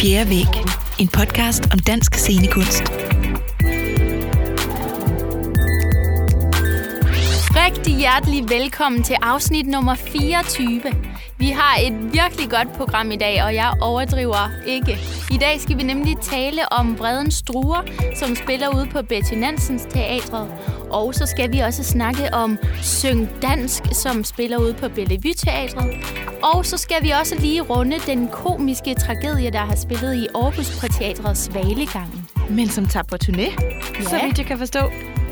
Fjerde Væg. En podcast om dansk scenekunst. Rigtig hjertelig velkommen til afsnit nummer 24. Vi har et virkelig godt program i dag, og jeg overdriver ikke. I dag skal vi nemlig tale om Bredens Struer, som spiller ude på Betty Nansens Teatret. Og så skal vi også snakke om Syng Dansk, som spiller ude på Bellevue Teatret. Og så skal vi også lige runde den komiske tragedie, der har spillet i Aarhus på Teatret Svalegangen. Men som tager på turné, ja. så vidt jeg kan forstå.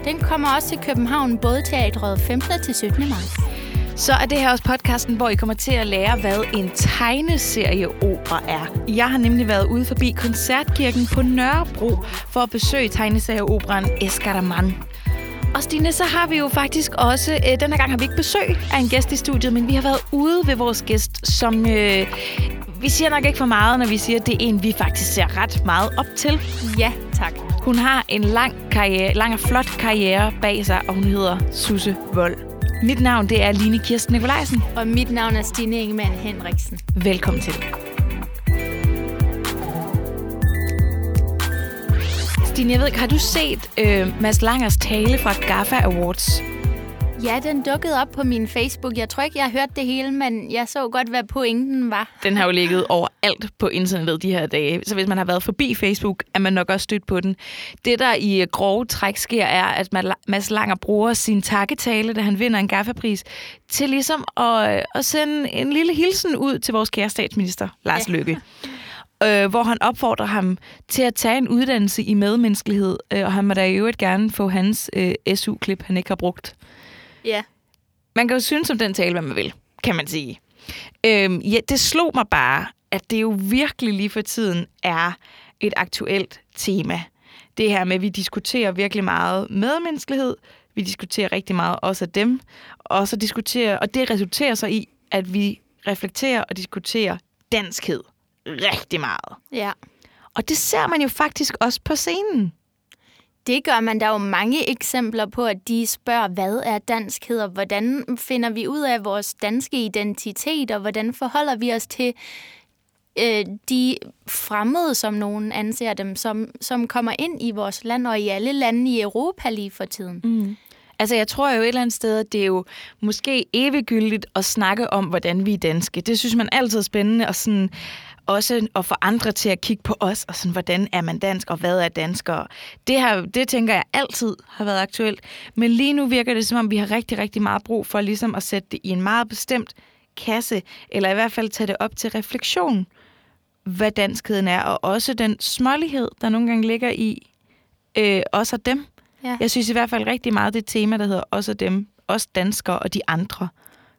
Den kommer også til København, både teatret 15. til 17. marts. Så er det her også podcasten, hvor I kommer til at lære, hvad en tegneserieopera er. Jeg har nemlig været ude forbi Koncertkirken på Nørrebro for at besøge tegneserieoperaen Escaraman. Og Stine, så har vi jo faktisk også, øh, den her gang har vi ikke besøg af en gæst i studiet, men vi har været ude ved vores gæst, som øh, vi siger nok ikke for meget, når vi siger, at det er en, vi faktisk ser ret meget op til. Ja, tak. Hun har en lang, karriere, lang og flot karriere bag sig, og hun hedder Susse Vold. Mit navn det er Line Kirsten Nikolajsen. Og mit navn er Stine Ingemann Henriksen. Velkommen til. Stine, jeg ved ikke, har du set øh, Mads Langers tale fra GAFA Awards? Ja, den dukkede op på min Facebook. Jeg tror ikke, jeg har hørt det hele, men jeg så godt, hvad pointen var. Den har jo ligget overalt på internettet de her dage, så hvis man har været forbi Facebook, er man nok også stødt på den. Det, der i grove træk sker, er, at Mads Langer bruger sin takketale, da han vinder en gaffapris, til ligesom at, at sende en lille hilsen ud til vores kære statsminister, Lars ja. Løkke. øh, hvor han opfordrer ham til at tage en uddannelse i medmenneskelighed, øh, og han må da i øvrigt gerne få hans øh, SU-klip, han ikke har brugt. Ja. Man kan jo synes om den tale, hvad man vil, kan man sige. Øhm, ja, det slog mig bare, at det jo virkelig lige for tiden er et aktuelt tema. Det her med, at vi diskuterer virkelig meget medmenneskelighed, vi diskuterer rigtig meget også af dem, og, så diskuterer, og det resulterer så i, at vi reflekterer og diskuterer danskhed rigtig meget. Ja. Og det ser man jo faktisk også på scenen. Det gør man. Der er jo mange eksempler på, at de spørger, hvad er danskhed, og hvordan finder vi ud af vores danske identitet, og hvordan forholder vi os til øh, de fremmede, som nogen anser dem, som, som kommer ind i vores land, og i alle lande i Europa lige for tiden. Mm. Altså, jeg tror jo et eller andet sted, at det er jo måske eviggyldigt at snakke om, hvordan vi er danske. Det synes man altid er spændende, og sådan også at få andre til at kigge på os, og sådan, hvordan er man dansk, og hvad er dansker. Det, her, det tænker jeg altid har været aktuelt. Men lige nu virker det, som om vi har rigtig, rigtig meget brug for ligesom at sætte det i en meget bestemt kasse, eller i hvert fald tage det op til refleksion, hvad danskheden er, og også den smålighed, der nogle gange ligger i øh, os og dem. Ja. Jeg synes i hvert fald rigtig meget, det tema, der hedder os og dem, os danskere og de andre,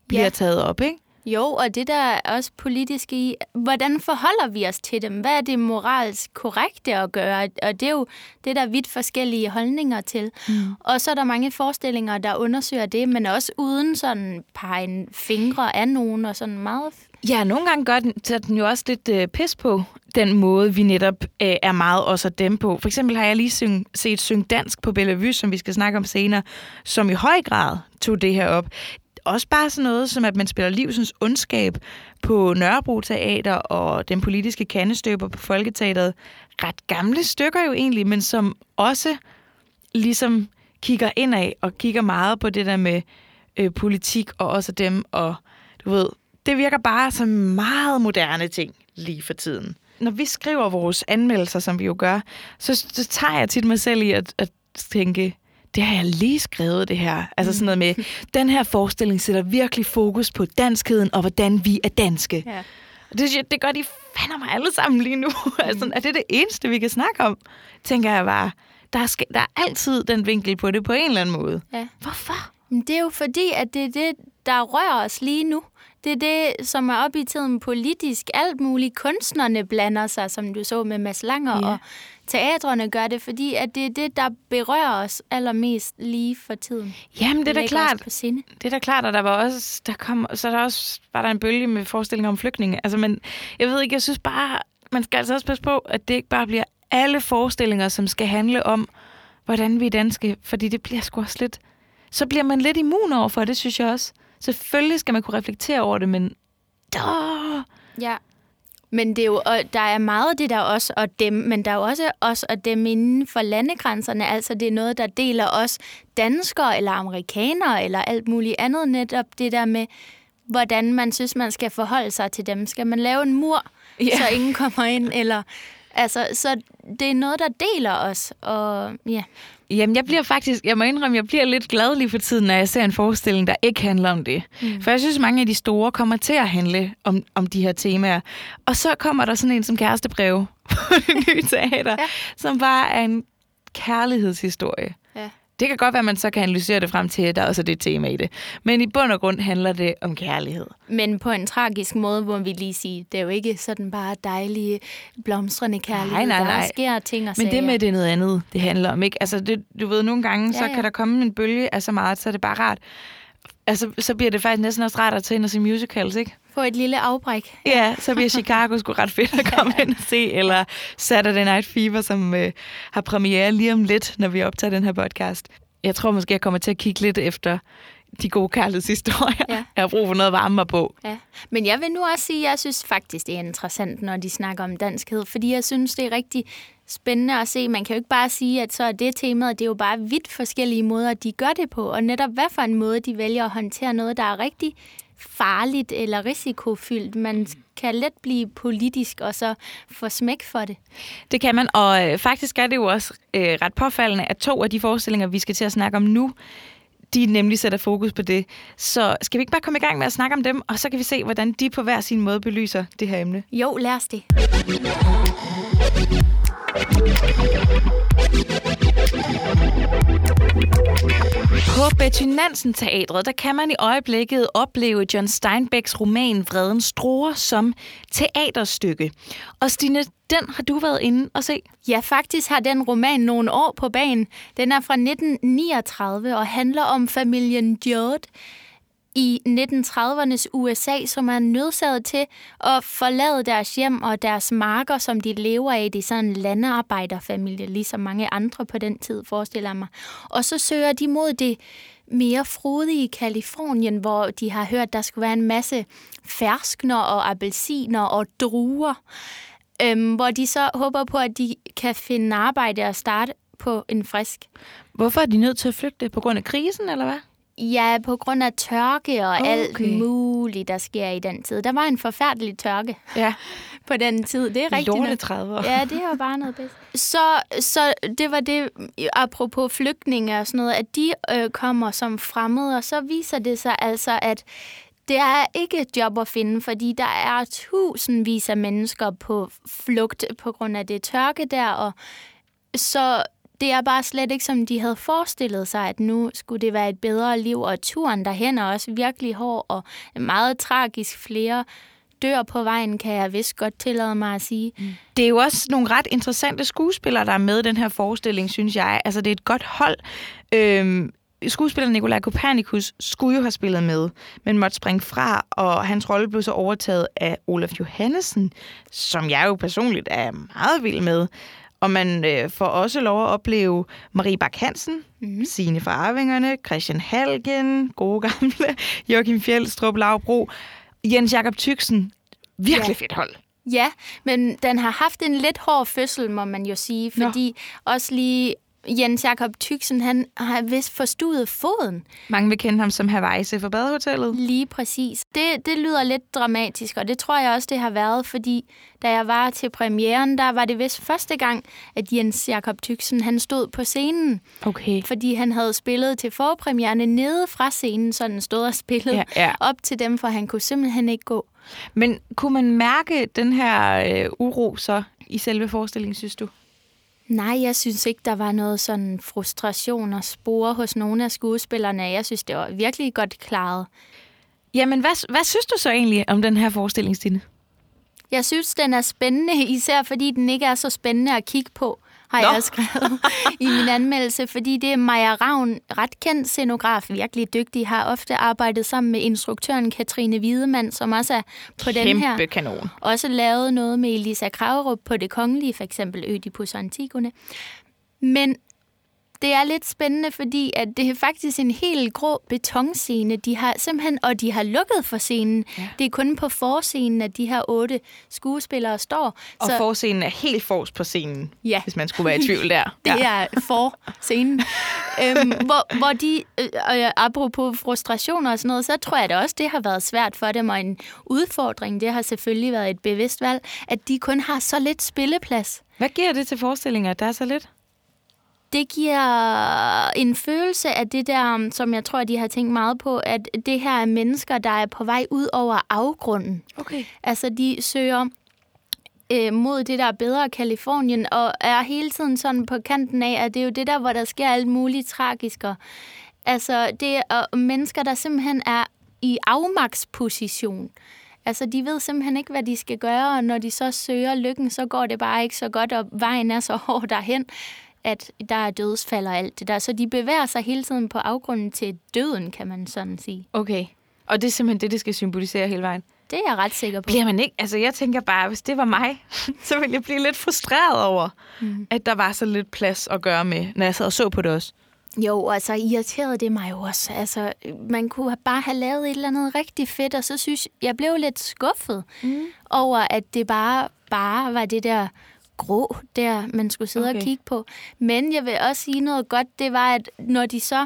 bliver ja. taget op, ikke? Jo, og det der er også politisk i, hvordan forholder vi os til dem? Hvad er det moralsk korrekte at gøre? Og det er jo det, der er vidt forskellige holdninger til. Mm. Og så er der mange forestillinger, der undersøger det, men også uden sådan pege fingre af nogen og sådan meget... Ja, nogle gange gør den, tager den jo også lidt øh, pis på den måde, vi netop øh, er meget også af dem på. For eksempel har jeg lige syng, set Syng Dansk på Bellevue, som vi skal snakke om senere, som i høj grad tog det her op også bare sådan noget, som at man spiller livsens ondskab på Nørrebro Teater og den politiske kandestøber på Folketeateret. Ret gamle stykker jo egentlig, men som også ligesom kigger indad og kigger meget på det der med øh, politik og også dem. Og du ved, det virker bare som meget moderne ting lige for tiden. Når vi skriver vores anmeldelser, som vi jo gør, så, så tager jeg tit mig selv i at, at tænke, det har jeg lige skrevet det her. Altså sådan noget med, den her forestilling sætter virkelig fokus på danskheden og hvordan vi er danske. Ja. Det, det gør de fandme mig alle sammen lige nu. Mm. altså, er det det eneste, vi kan snakke om? Tænker jeg bare. Der er, der er altid den vinkel på det på en eller anden måde. Ja. Hvorfor? Det er jo fordi, at det er det, der rører os lige nu. Det er det, som er op i tiden politisk. Alt muligt. Kunstnerne blander sig, som du så med Mads Langer, ja. og teatrene gør det, fordi at det er det, der berører os allermest lige for tiden. Jamen, det er da klart. På sinde. Det er da klart, at der var også, der kom, så der også var der en bølge med forestillinger om flygtninge. Altså, men jeg ved ikke, jeg synes bare, man skal altså også passe på, at det ikke bare bliver alle forestillinger, som skal handle om, hvordan vi er danske, fordi det bliver sgu også lidt... Så bliver man lidt immun over for det, synes jeg også. Selvfølgelig skal man kunne reflektere over det, men... Ja, Men det er jo, og der er meget af det der os og dem, men der er jo også os og dem inden for landegrænserne. Altså det er noget, der deler os danskere eller amerikanere eller alt muligt andet. Netop det der med, hvordan man synes, man skal forholde sig til dem. Skal man lave en mur, yeah. så ingen kommer ind? Eller, altså, så det er noget, der deler os. Og, ja. Jamen, jeg bliver faktisk, jeg må indrømme, jeg bliver lidt glad lige for tiden, når jeg ser en forestilling, der ikke handler om det. Mm. For jeg synes, mange af de store kommer til at handle om, om de her temaer. Og så kommer der sådan en som kærestebrev på det nye teater, ja. som bare er en kærlighedshistorie. Det kan godt være, at man så kan analysere det frem til, at der også er det tema i det. Men i bund og grund handler det om kærlighed. Men på en tragisk måde, hvor vi lige sige, det er jo ikke sådan bare dejlige, blomstrende kærlighed. Nej, nej, nej. Der sker ting og Men det med, det er noget andet, det handler om. ikke. Altså, det, du ved, nogle gange, ja, så ja. kan der komme en bølge af så meget, så er det bare rart. Altså, så bliver det faktisk næsten også rart at tage ind og se musicals, ikke? Få et lille afbræk. Ja, så bliver Chicago sgu ret fedt at komme ind og se, eller Saturday Night Fever, som øh, har premiere lige om lidt, når vi optager den her podcast jeg tror måske, jeg kommer til at kigge lidt efter de gode kærlighedshistorier. Ja. Jeg har brug for noget varme på. Ja. Men jeg vil nu også sige, at jeg synes faktisk, det er interessant, når de snakker om danskhed, fordi jeg synes, det er rigtig spændende at se. Man kan jo ikke bare sige, at så er det temaet. Det er jo bare vidt forskellige måder, de gør det på, og netop hvad for en måde, de vælger at håndtere noget, der er rigtig farligt eller risikofyldt. Man kan let blive politisk og så få smæk for det. Det kan man, og øh, faktisk er det jo også øh, ret påfaldende, at to af de forestillinger, vi skal til at snakke om nu, de nemlig sætter fokus på det. Så skal vi ikke bare komme i gang med at snakke om dem, og så kan vi se, hvordan de på hver sin måde belyser det her emne? Jo, lad os det. På Betty Nansen Teatret, der kan man i øjeblikket opleve John Steinbecks roman Vredens Struer som teaterstykke. Og Stine, den har du været inde og se? Ja, faktisk har den roman nogle år på banen. Den er fra 1939 og handler om familien Jord, i 1930'ernes USA, som er nødsaget til at forlade deres hjem og deres marker, som de lever af. Det er sådan en landarbejderfamilie, ligesom mange andre på den tid, forestiller mig. Og så søger de mod det mere frodige Kalifornien, hvor de har hørt, der skulle være en masse ferskner og appelsiner og druer, øhm, hvor de så håber på, at de kan finde arbejde og starte på en frisk. Hvorfor er de nødt til at flygte? På grund af krisen, eller hvad? Ja, på grund af tørke og okay. alt muligt, der sker i den tid. Der var en forfærdelig tørke ja. på den tid. Det er rigtigt. Lorte 30 Ja, det var bare noget bedst. Så, så det var det, apropos flygtninge og sådan noget, at de øh, kommer som fremmede, og så viser det sig altså, at det er ikke et job at finde, fordi der er tusindvis af mennesker på flugt på grund af det tørke der, og så det er bare slet ikke, som de havde forestillet sig, at nu skulle det være et bedre liv, og turen derhen er også virkelig hård og meget tragisk. Flere dør på vejen, kan jeg vist godt tillade mig at sige. Mm. Det er jo også nogle ret interessante skuespillere, der er med i den her forestilling, synes jeg. Altså, det er et godt hold. Øhm, skuespiller Nikolaj Kopernikus skulle jo have spillet med, men måtte springe fra, og hans rolle blev så overtaget af Olaf Johannesen, som jeg jo personligt er meget vild med. Og man øh, får også lov at opleve Marie Bak Hansen, mm-hmm. Signe Farvingerne, Christian Halgen, gode gamle, Joachim Fjeldstrup, Lavbro, Jens Jakob Tyksen. Virkelig ja. fedt hold. Ja, men den har haft en lidt hård fødsel, må man jo sige, fordi Nå. også lige Jens Jakob Tyksen, han har vist forstuet foden. Mange vil kende ham som Hawaii for badehotellet. Lige præcis. Det, det lyder lidt dramatisk, og det tror jeg også, det har været, fordi da jeg var til premieren, der var det vist første gang, at Jens Jakob Tyksen, han stod på scenen. Okay. Fordi han havde spillet til forpremierne nede fra scenen, så han stod og spillede ja, ja. op til dem, for han kunne simpelthen ikke gå. Men kunne man mærke den her øh, uro så i selve forestillingen, synes du? Nej, jeg synes ikke, der var noget sådan frustration og spore hos nogle af skuespillerne. Jeg synes, det var virkelig godt klaret. Jamen, hvad, hvad synes du så egentlig om den her forestilling, Stine? Jeg synes, den er spændende, især fordi den ikke er så spændende at kigge på har Nå. jeg skrevet i min anmeldelse, fordi det er Maja Ravn, ret kendt scenograf, virkelig dygtig, har ofte arbejdet sammen med instruktøren Katrine Wiedemann, som også er på Kæmpe den her. kanon. Også lavet noget med Elisa Kragerup på det kongelige, for eksempel Ødipus Antigone. Men det er lidt spændende, fordi at det er faktisk en helt grå betonscene. De har simpelthen, og de har lukket for scenen. Ja. Det er kun på forscenen, at de her otte skuespillere står. Og så, forscenen er helt forrest på scenen, Ja. hvis man skulle være i tvivl der. det er for scenen. øhm, hvor, hvor de, øh, og apropos frustrationer og sådan noget, så tror jeg da også, det har været svært for dem, og en udfordring, det har selvfølgelig været et bevidst valg, at de kun har så lidt spilleplads. Hvad giver det til forestillinger, at der er så lidt? Det giver en følelse af det der, som jeg tror, de har tænkt meget på, at det her er mennesker, der er på vej ud over afgrunden. Okay. Altså, de søger øh, mod det, der er bedre Kalifornien, og er hele tiden sådan på kanten af, at det er jo det der, hvor der sker alt muligt tragisk. Altså, det er mennesker, der simpelthen er i afmagtsposition. Altså, de ved simpelthen ikke, hvad de skal gøre, og når de så søger lykken, så går det bare ikke så godt, og vejen er så hård derhen, at der er dødsfald og alt det der. Så de bevæger sig hele tiden på afgrunden til døden, kan man sådan sige. Okay. Og det er simpelthen det, det skal symbolisere hele vejen. Det er jeg ret sikker på. Bliver man ikke? Altså, jeg tænker bare, hvis det var mig, så ville jeg blive lidt frustreret over, mm. at der var så lidt plads at gøre med, når jeg sad og så på det også. Jo, altså irriterede det mig jo også. Altså, man kunne bare have lavet et eller andet rigtig fedt, og så synes jeg blev lidt skuffet mm. over, at det bare, bare var det der grå der, man skulle sidde okay. og kigge på. Men jeg vil også sige noget godt, det var, at når de så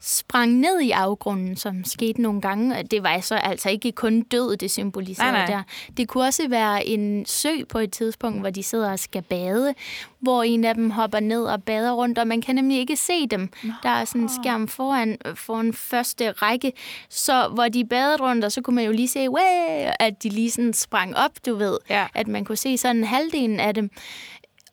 sprang ned i afgrunden, som skete nogle gange. Det var så altså ikke kun død, det symboliserede Nej, nej. der. Det kunne også være en sø på et tidspunkt, hvor de sidder og skal bade, hvor en af dem hopper ned og bader rundt, og man kan nemlig ikke se dem. Der er sådan en skærm foran, foran første række, så hvor de badede rundt, og så kunne man jo lige se, "Way!" at de lige sådan sprang op, du ved. Ja. At man kunne se sådan halvdelen af dem.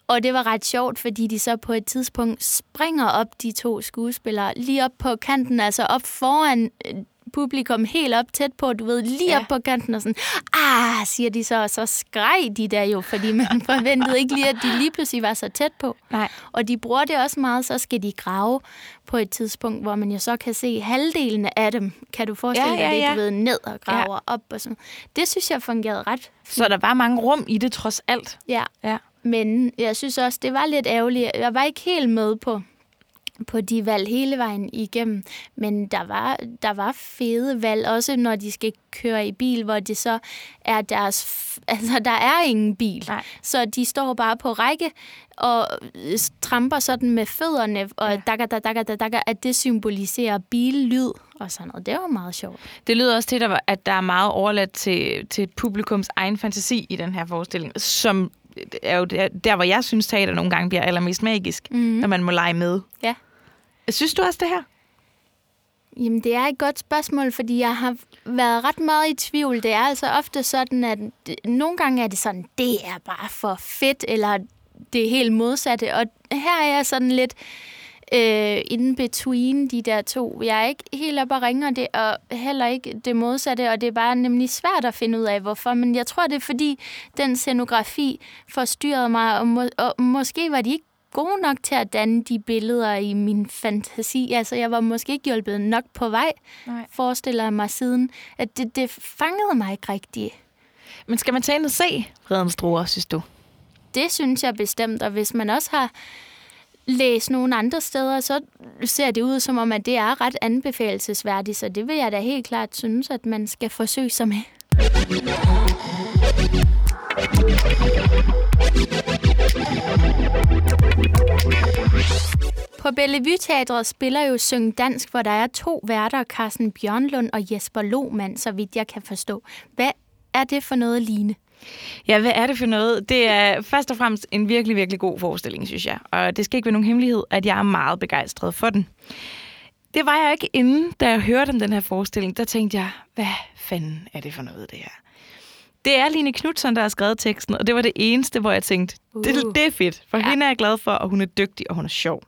Og det var ret sjovt, fordi de så på et tidspunkt springer op, de to skuespillere, lige op på kanten, altså op foran øh, publikum, helt op tæt på, du ved, lige Ja. op på kanten, og sådan, ah, siger de så, og så skreg de der jo, fordi man forventede ikke lige, at de lige pludselig var så tæt på. Nej. Og de bruger det også meget, så skal de grave på et tidspunkt, hvor man jo så kan se halvdelen af dem, kan du forestille Ja, dig ja, det, ja. du ved, ned og graver op og sådan. Det synes jeg fungerede ret Så der var mange rum i det trods alt. Ja, Ja. Men jeg synes også, det var lidt ærgerligt. Jeg var ikke helt med på, på de valg hele vejen igennem. Men der var, der var fede valg, også når de skal køre i bil, hvor det så er deres... Altså, der er ingen bil. Nej. Så de står bare på række og øh, tramper sådan med fødderne, og Ja. dakker, dakker, dakker, at det symboliserer billyd og sådan noget. Det var meget sjovt. Det lyder også til, at der- er meget overladt til, til et publikums egen fantasi i den her forestilling, som er jo der, der, hvor jeg synes, teater nogle gange bliver allermest magisk, mm. når man må lege med. Ja. Synes du også det her? Jamen, det er et godt spørgsmål, fordi jeg har været ret meget i tvivl. Det er altså ofte sådan, at nogle gange er det sådan, det er bare for fedt, eller det er helt modsatte. Og her er jeg sådan lidt øh, in between de der to. Jeg er ikke helt op og ringer det, og heller ikke det modsatte, og det er bare nemlig svært at finde ud af, hvorfor. Men jeg tror, det er fordi, den scenografi forstyrrede mig, og, må, og måske var de ikke gode nok til at danne de billeder i min fantasi. Altså, jeg var måske ikke hjulpet nok på vej, Nej. forestiller jeg mig siden. At det, det fangede mig ikke rigtigt. Men skal man tage ind og se Redens Druer, synes du? Det synes jeg bestemt, og hvis man også har læse nogle andre steder, så ser det ud som om, at det er ret anbefalesværdigt, så det vil jeg da helt klart synes, at man skal forsøge sig med. På Bellevue Teatret spiller jo Syng Dansk, hvor der er to værter, Carsten Bjørnlund og Jesper Lohmann, så vidt jeg kan forstå. Hvad er det for noget, Line? Ja, hvad er det for noget? Det er først og fremmest en virkelig, virkelig god forestilling, synes jeg. Og det skal ikke være nogen hemmelighed, at jeg er meget begejstret for den. Det var jeg ikke inden, da jeg hørte om den her forestilling. Der tænkte jeg, hvad fanden er det for noget, det her? Det er Line Knudsen, der har skrevet teksten, og det var det eneste, hvor jeg tænkte, det, Uh. det er fedt, for Ja. ja. hende er jeg glad for, og hun er dygtig, og hun er sjov.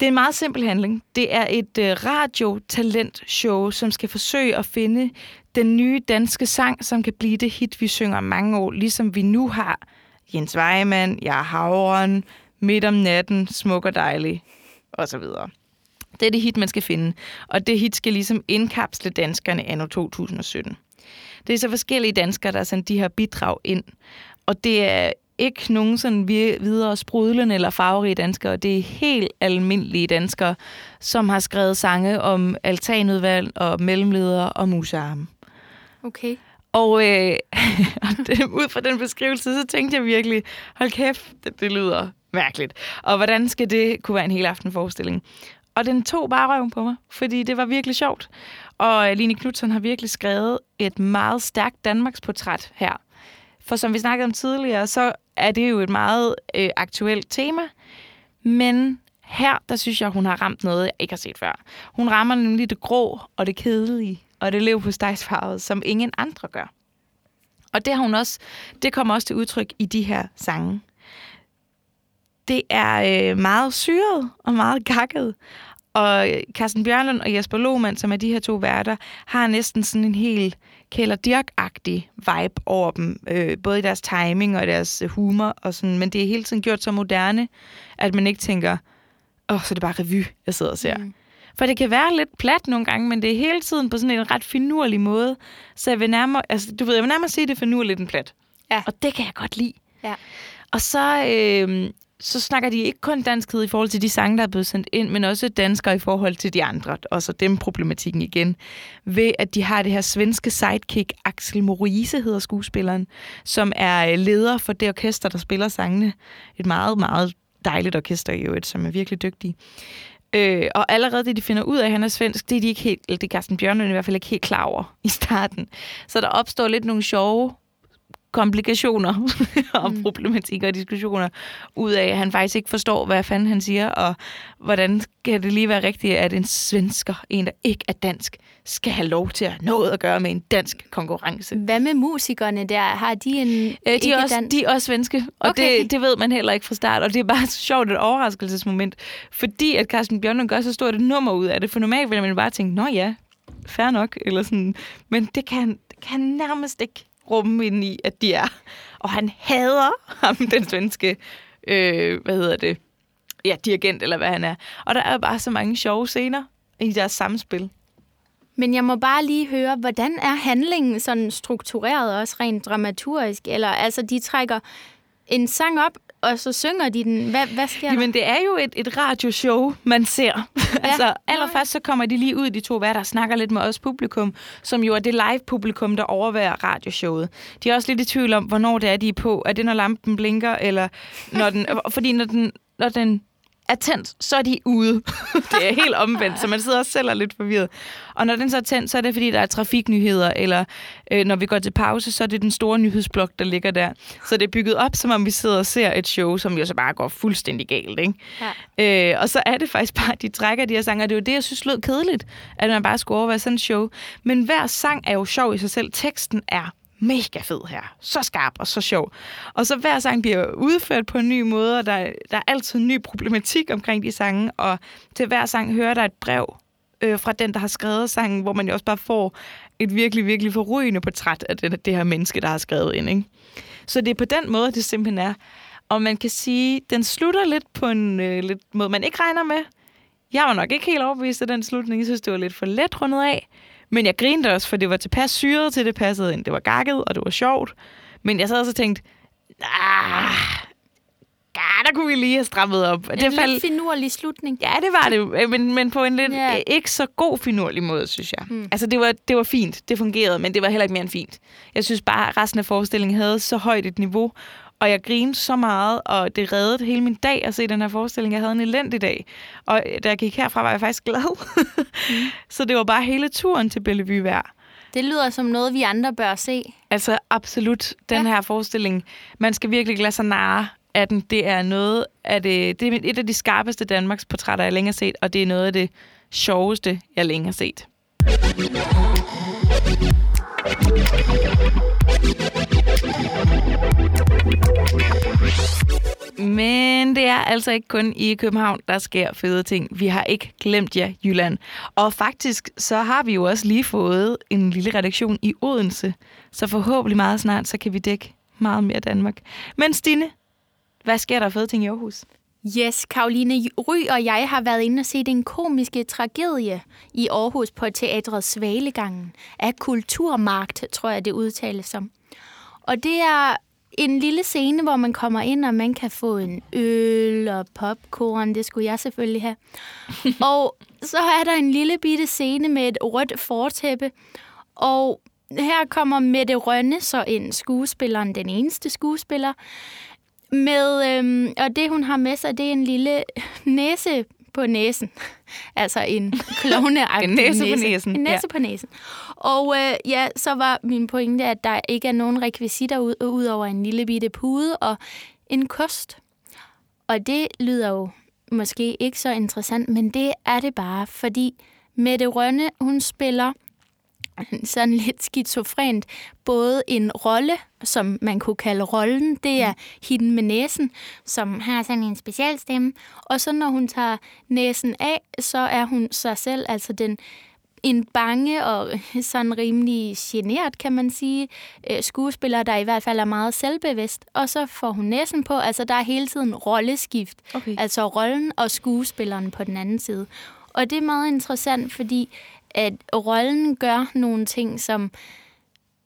Det er en meget simpel handling. Det er et øh, radiotalentshow, som skal forsøge at finde den nye danske sang, som kan blive det hit, vi synger mange år, ligesom vi nu har Jens Weimann, Jeg er havren, Midt om natten, Smuk og dejlig, og så videre. Det er det hit, man skal finde, og det hit skal ligesom indkapsle danskerne anno 2017. Det er så forskellige danskere, der har sendt de her bidrag ind, og det er ikke nogen sådan vi- videre sprudlende eller farverige danskere. Det er helt almindelige danskere, som har skrevet sange om altanudvalg og mellemledere og musearme. Okay. Og, øh, og det, ud fra den beskrivelse, så tænkte jeg virkelig, hold kæft, det, det lyder mærkeligt. Og hvordan skal det kunne være en hel aften forestilling? Og den tog bare røven på mig, fordi det var virkelig sjovt. Og øh, Line Knudsen har virkelig skrevet et meget stærkt Danmarks portræt her. For som vi snakkede om tidligere, så er det jo et meget øh, aktuelt tema. Men her, der synes jeg, hun har ramt noget, jeg ikke har set før. Hun rammer nemlig det grå og det kedelige og det lev på stejsfarvet, som ingen andre gør. Og det har hun også, det kommer også til udtryk i de her sange. Det er øh, meget syret og meget gakket. Og øh, Carsten Bjørnlund og Jesper Lohmann, som er de her to værter, har næsten sådan en helt Kælder Dirk-agtig vibe over dem. Øh, både i deres timing og deres humor. Og sådan, men det er hele tiden gjort så moderne, at man ikke tænker, åh, oh, så er det bare revy, jeg sidder og ser. Mm. For det kan være lidt plat nogle gange, men det er hele tiden på sådan en ret finurlig måde. Så jeg vil nærmere, altså, du ved, jeg vil nærmere sige, at det er finurligt en plat. Ja. Og det kan jeg godt lide. Ja. Og så, øh, så snakker de ikke kun danskhed i forhold til de sange, der er blevet sendt ind, men også danskere i forhold til de andre. Og så dem problematikken igen. Ved at de har det her svenske sidekick, Axel Morise hedder skuespilleren, som er leder for det orkester, der spiller sangene. Et meget, meget dejligt orkester i øvrigt, som er virkelig dygtige. Øh, og allerede det, de finder ud af, at han er svensk, det er de ikke helt, eller det er Carsten Bjørnlund i hvert fald ikke helt klar over i starten. Så der opstår lidt nogle sjove komplikationer og mm. problematikker og diskussioner ud af, at han faktisk ikke forstår, hvad fanden han siger, og hvordan kan det lige være rigtigt, at en svensker, en der ikke er dansk, skal have lov til at noget at gøre med en dansk konkurrence. Hvad med musikerne der? Har de en øh, de, er også, dansk? de er også svenske, og Okay. det, det ved man heller ikke fra start, og det er bare så sjovt et overraskelsesmoment, fordi at Carsten Bjørnlund gør så stort et nummer ud af det, for normalt ville man bare tænke, nå ja, fair nok, eller sådan, men det kan, det kan nærmest ikke rumme ind i, at de er. Og han hader ham, den svenske, øh, hvad hedder det, ja, dirigent, eller hvad han er. Og der er bare så mange sjove scener i deres samspil. Men jeg må bare lige høre, hvordan er handlingen sådan struktureret, også rent dramaturgisk? Eller altså, de trækker en sang op, og så synger de den. Hvad, hvad sker der? Jamen, det er jo et, et radioshow, man ser. Ja. altså, allerførst så kommer de lige ud, de to værter, og snakker lidt med os publikum, som jo er det live-publikum, der overværer radioshowet. De er også lidt i tvivl om, hvornår det er, de er på. Er det, når lampen blinker, eller når den... fordi når den, når den er tændt, så er de ude. det er helt omvendt, så man sidder også selv og er lidt forvirret. Og når den så er tændt, så er det, fordi der er trafiknyheder, eller øh, når vi går til pause, så er det den store nyhedsblok, der ligger der. Så det er bygget op, som om vi sidder og ser et show, som jo så bare går fuldstændig galt. Ikke? Ja. Øh, og så er det faktisk bare, at de trækker de her sange, og det er jo det, jeg synes lød kedeligt, at man bare skulle overveje sådan et show. Men hver sang er jo sjov i sig selv. Teksten er mega fed her. Så skarp og så sjov. Og så hver sang bliver udført på en ny måde, og der, der er altid en ny problematik omkring de sange, og til hver sang hører der et brev øh, fra den, der har skrevet sangen, hvor man jo også bare får et virkelig, virkelig forrygende portræt af det, det her menneske, der har skrevet ind. Ikke? Så det er på den måde, det simpelthen er. Og man kan sige, den slutter lidt på en øh, lidt måde, man ikke regner med. Jeg var nok ikke helt overbevist af den slutning. Jeg synes, det var lidt for let rundet af. Men jeg grinede også, for det var tilpas syret til, det passede ind. Det var gakket, og det var sjovt. Men jeg sad også og tænkte, ah, ja, der kunne vi lige have strammet op. En det lidt finurlig slutning. Ja, det var det, jo, men, men på en lidt yeah. ikke så god finurlig måde, synes jeg. Hmm. Altså, det var, det var fint, det fungerede, men det var heller ikke mere end fint. Jeg synes bare, at resten af forestillingen havde så højt et niveau, og jeg grinede så meget, og det reddede hele min dag at se den her forestilling. Jeg havde en elendig dag, og da jeg gik herfra, var jeg faktisk glad. mm. Så det var bare hele turen til Bellevue værd. Det lyder som noget, vi andre bør se. Altså absolut, den Ja. her forestilling. Man skal virkelig lade sig narre af den. Det er noget af det, det er et af de skarpeste Danmarks portrætter, jeg længe har set, og det er noget af det sjoveste, jeg længe har set. Men det er altså ikke kun i København, der sker fede ting. Vi har ikke glemt jer, Jylland. Og faktisk så har vi jo også lige fået en lille redaktion i Odense. Så forhåbentlig meget snart, så kan vi dække meget mere Danmark. Men Stine, hvad sker der fede ting i Aarhus? Yes, Karoline Ry og jeg har været inde og set en komiske tragedie i Aarhus på teatret Svalegangen af Kulturmarkt, tror jeg det udtales som. Og det er en lille scene, hvor man kommer ind, og man kan få en øl og popcorn. Det skulle jeg selvfølgelig have. og så er der en lille bitte scene med et rødt fortæppe. Og her kommer Mette Rønne så ind, skuespilleren, den eneste skuespiller. Med, øhm, og det, hun har med sig, det er en lille næse på næsen. altså en klovneagtig En næse på næsen, En næse ja. på næsen. Og øh, ja, så var min pointe, at der ikke er nogen rekvisitter ud, ud over en lille bitte pude og en kost. Og det lyder jo måske ikke så interessant, men det er det bare, fordi Mette Rønne, hun spiller sådan lidt skizofrent både en rolle, som man kunne kalde rollen, det er hende med næsen, som har sådan en specialstemme, og så når hun tager næsen af, så er hun sig selv, altså den en bange og sådan rimelig genert, kan man sige, øh, skuespiller, der i hvert fald er meget selvbevidst. Og så får hun næsen på, altså der er hele tiden rolleskift. Okay. Altså rollen og skuespilleren på den anden side. Og det er meget interessant, fordi at rollen gør nogle ting, som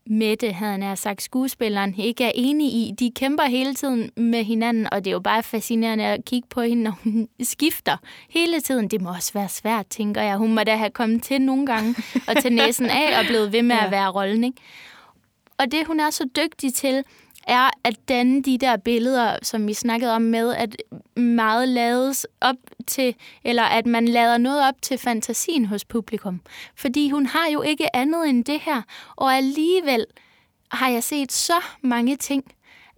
Mette, havde han sagt, skuespilleren, ikke er enig i. De kæmper hele tiden med hinanden, og det er jo bare fascinerende at kigge på hende, når hun skifter hele tiden. Det må også være svært, tænker jeg. Hun må da have kommet til nogle gange og til næsen af og blevet ved med ja. at være rollen, ikke? Og det, hun er så dygtig til, er at danne de der billeder, som vi snakkede om med, at meget lades op til, eller at man lader noget op til fantasien hos publikum. Fordi hun har jo ikke andet end det her, og alligevel har jeg set så mange ting.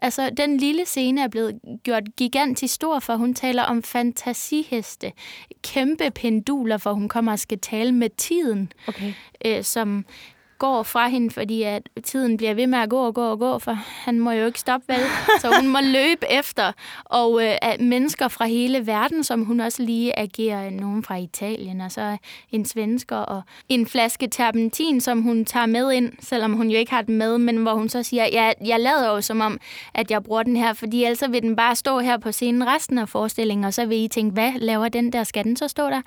Altså, den lille scene er blevet gjort gigantisk stor, for hun taler om fantasiheste, kæmpe penduler, for hun kommer og skal tale med tiden, Okay. øh, som går fra hende, fordi at tiden bliver ved med at gå og gå og gå, for han må jo ikke stoppe, vel? Så hun må løbe efter. Og øh, at mennesker fra hele verden, som hun også lige agerer, nogen fra Italien, og så en svensker, og en flaske terpentin, som hun tager med ind, selvom hun jo ikke har den med, men hvor hun så siger, ja, jeg lader jo som om, at jeg bruger den her, fordi ellers vil den bare stå her på scenen resten af forestillingen, og så vil I tænke, hvad laver den der? Skal den så stå der?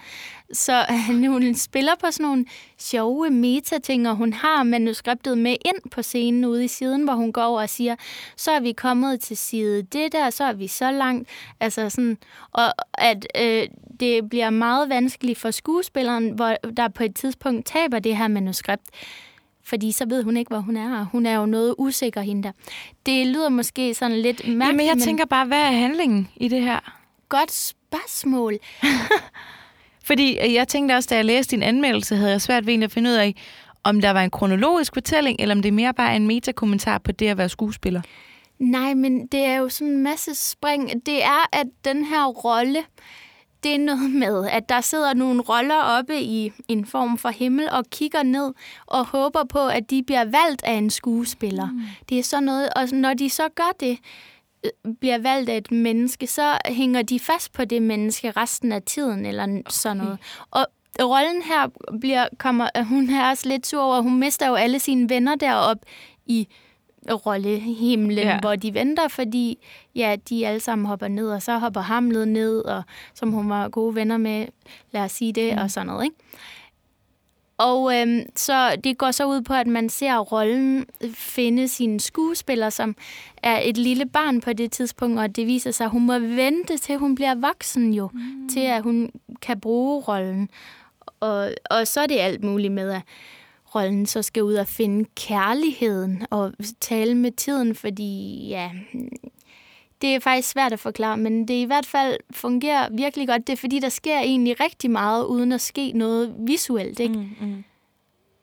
Så øh, hun spiller på sådan nogle sjove metating, og hun har manuskriptet med ind på scenen ude i siden, hvor hun går over og siger, så er vi kommet til side det der, så er vi så langt. Altså sådan, og at øh, det bliver meget vanskeligt for skuespilleren, hvor der på et tidspunkt taber det her manuskript. Fordi så ved hun ikke, hvor hun er, og hun er jo noget usikker hende der. Det lyder måske sådan lidt mærkeligt, Jamen, jeg men tænker bare, hvad er handlingen i det her? godt spørgsmål. Fordi øh, jeg tænkte også, da jeg læste din anmeldelse, havde jeg svært ved at finde ud af, om der var en kronologisk fortælling, eller om det mere bare er en metakommentar på det at være skuespiller. Nej, men det er jo sådan en masse spring. Det er, at den her rolle, det er noget med, at der sidder nogle roller oppe i en form for himmel og kigger ned og håber på, at de bliver valgt af en skuespiller. Mm. Det er sådan noget, og når de så gør det, øh, bliver valgt af et menneske, så hænger de fast på det menneske resten af tiden, eller okay. sådan noget. Og rollen her bliver, kommer, hun er også lidt sur over, hun mister jo alle sine venner derop i rollehimlen, Ja. hvor de venter, fordi ja, de alle sammen hopper ned, og så hopper Hamlet ned, og som hun var gode venner med, lad os sige det, mm. og sådan noget, ikke? Og øhm, så det går så ud på, at man ser rollen finde sin skuespiller, som er et lille barn på det tidspunkt, og det viser sig, at hun må vente til hun bliver voksen jo, mm. til at hun kan bruge rollen. Og, og så er det alt muligt med, at rollen så skal ud og finde kærligheden og tale med tiden, fordi ja, det er faktisk svært at forklare, men det i hvert fald fungerer virkelig godt. Det er fordi, der sker egentlig rigtig meget, uden at ske noget visuelt. Ikke? Mm, mm.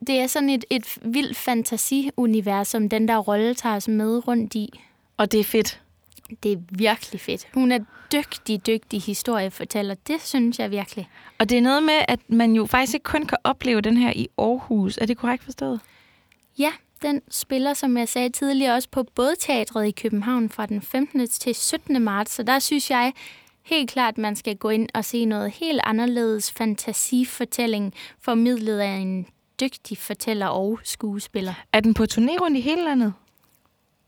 Det er sådan et, et vildt fantasiunivers, som den der rolle tager os med rundt i. Og det er fedt. Det er virkelig fedt. Hun er dygtig, dygtig historiefortæller. Det synes jeg virkelig. Og det er noget med, at man jo faktisk ikke kun kan opleve den her i Aarhus. Er det korrekt forstået? Ja, den spiller, som jeg sagde tidligere, også på Bådteatret i København fra den 15. til 17. marts. Så der synes jeg helt klart, at man skal gå ind og se noget helt anderledes fantasifortælling, formidlet af en dygtig fortæller og skuespiller. Er den på turné rundt i hele landet?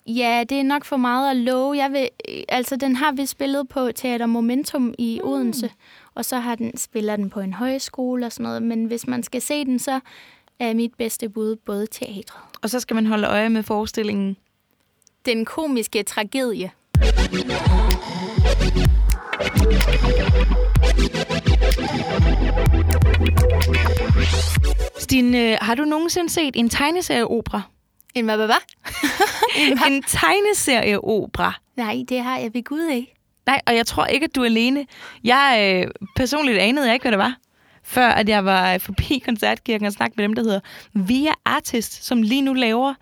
Ja, det er nok for meget at love. Jeg vil, altså, den har vi spillet på Teater Momentum i mm. Odense, og så har den spiller den på en højskole og sådan noget. Men hvis man skal se den, så er mit bedste bud både teatret. Og så skal man holde øje med forestillingen. Den komiske tragedie. Stine, har du nogensinde set en tegneserieopera? En hvad, hvad, hvad? en tegneserieopera? Nej, det har jeg ved Gud ikke. Nej, og jeg tror ikke, at du er alene. Jeg øh, personligt anede jeg ikke, hvad det var, før at jeg var forbi koncertkirken og snakkede med dem, der hedder Via Artist, som lige nu laver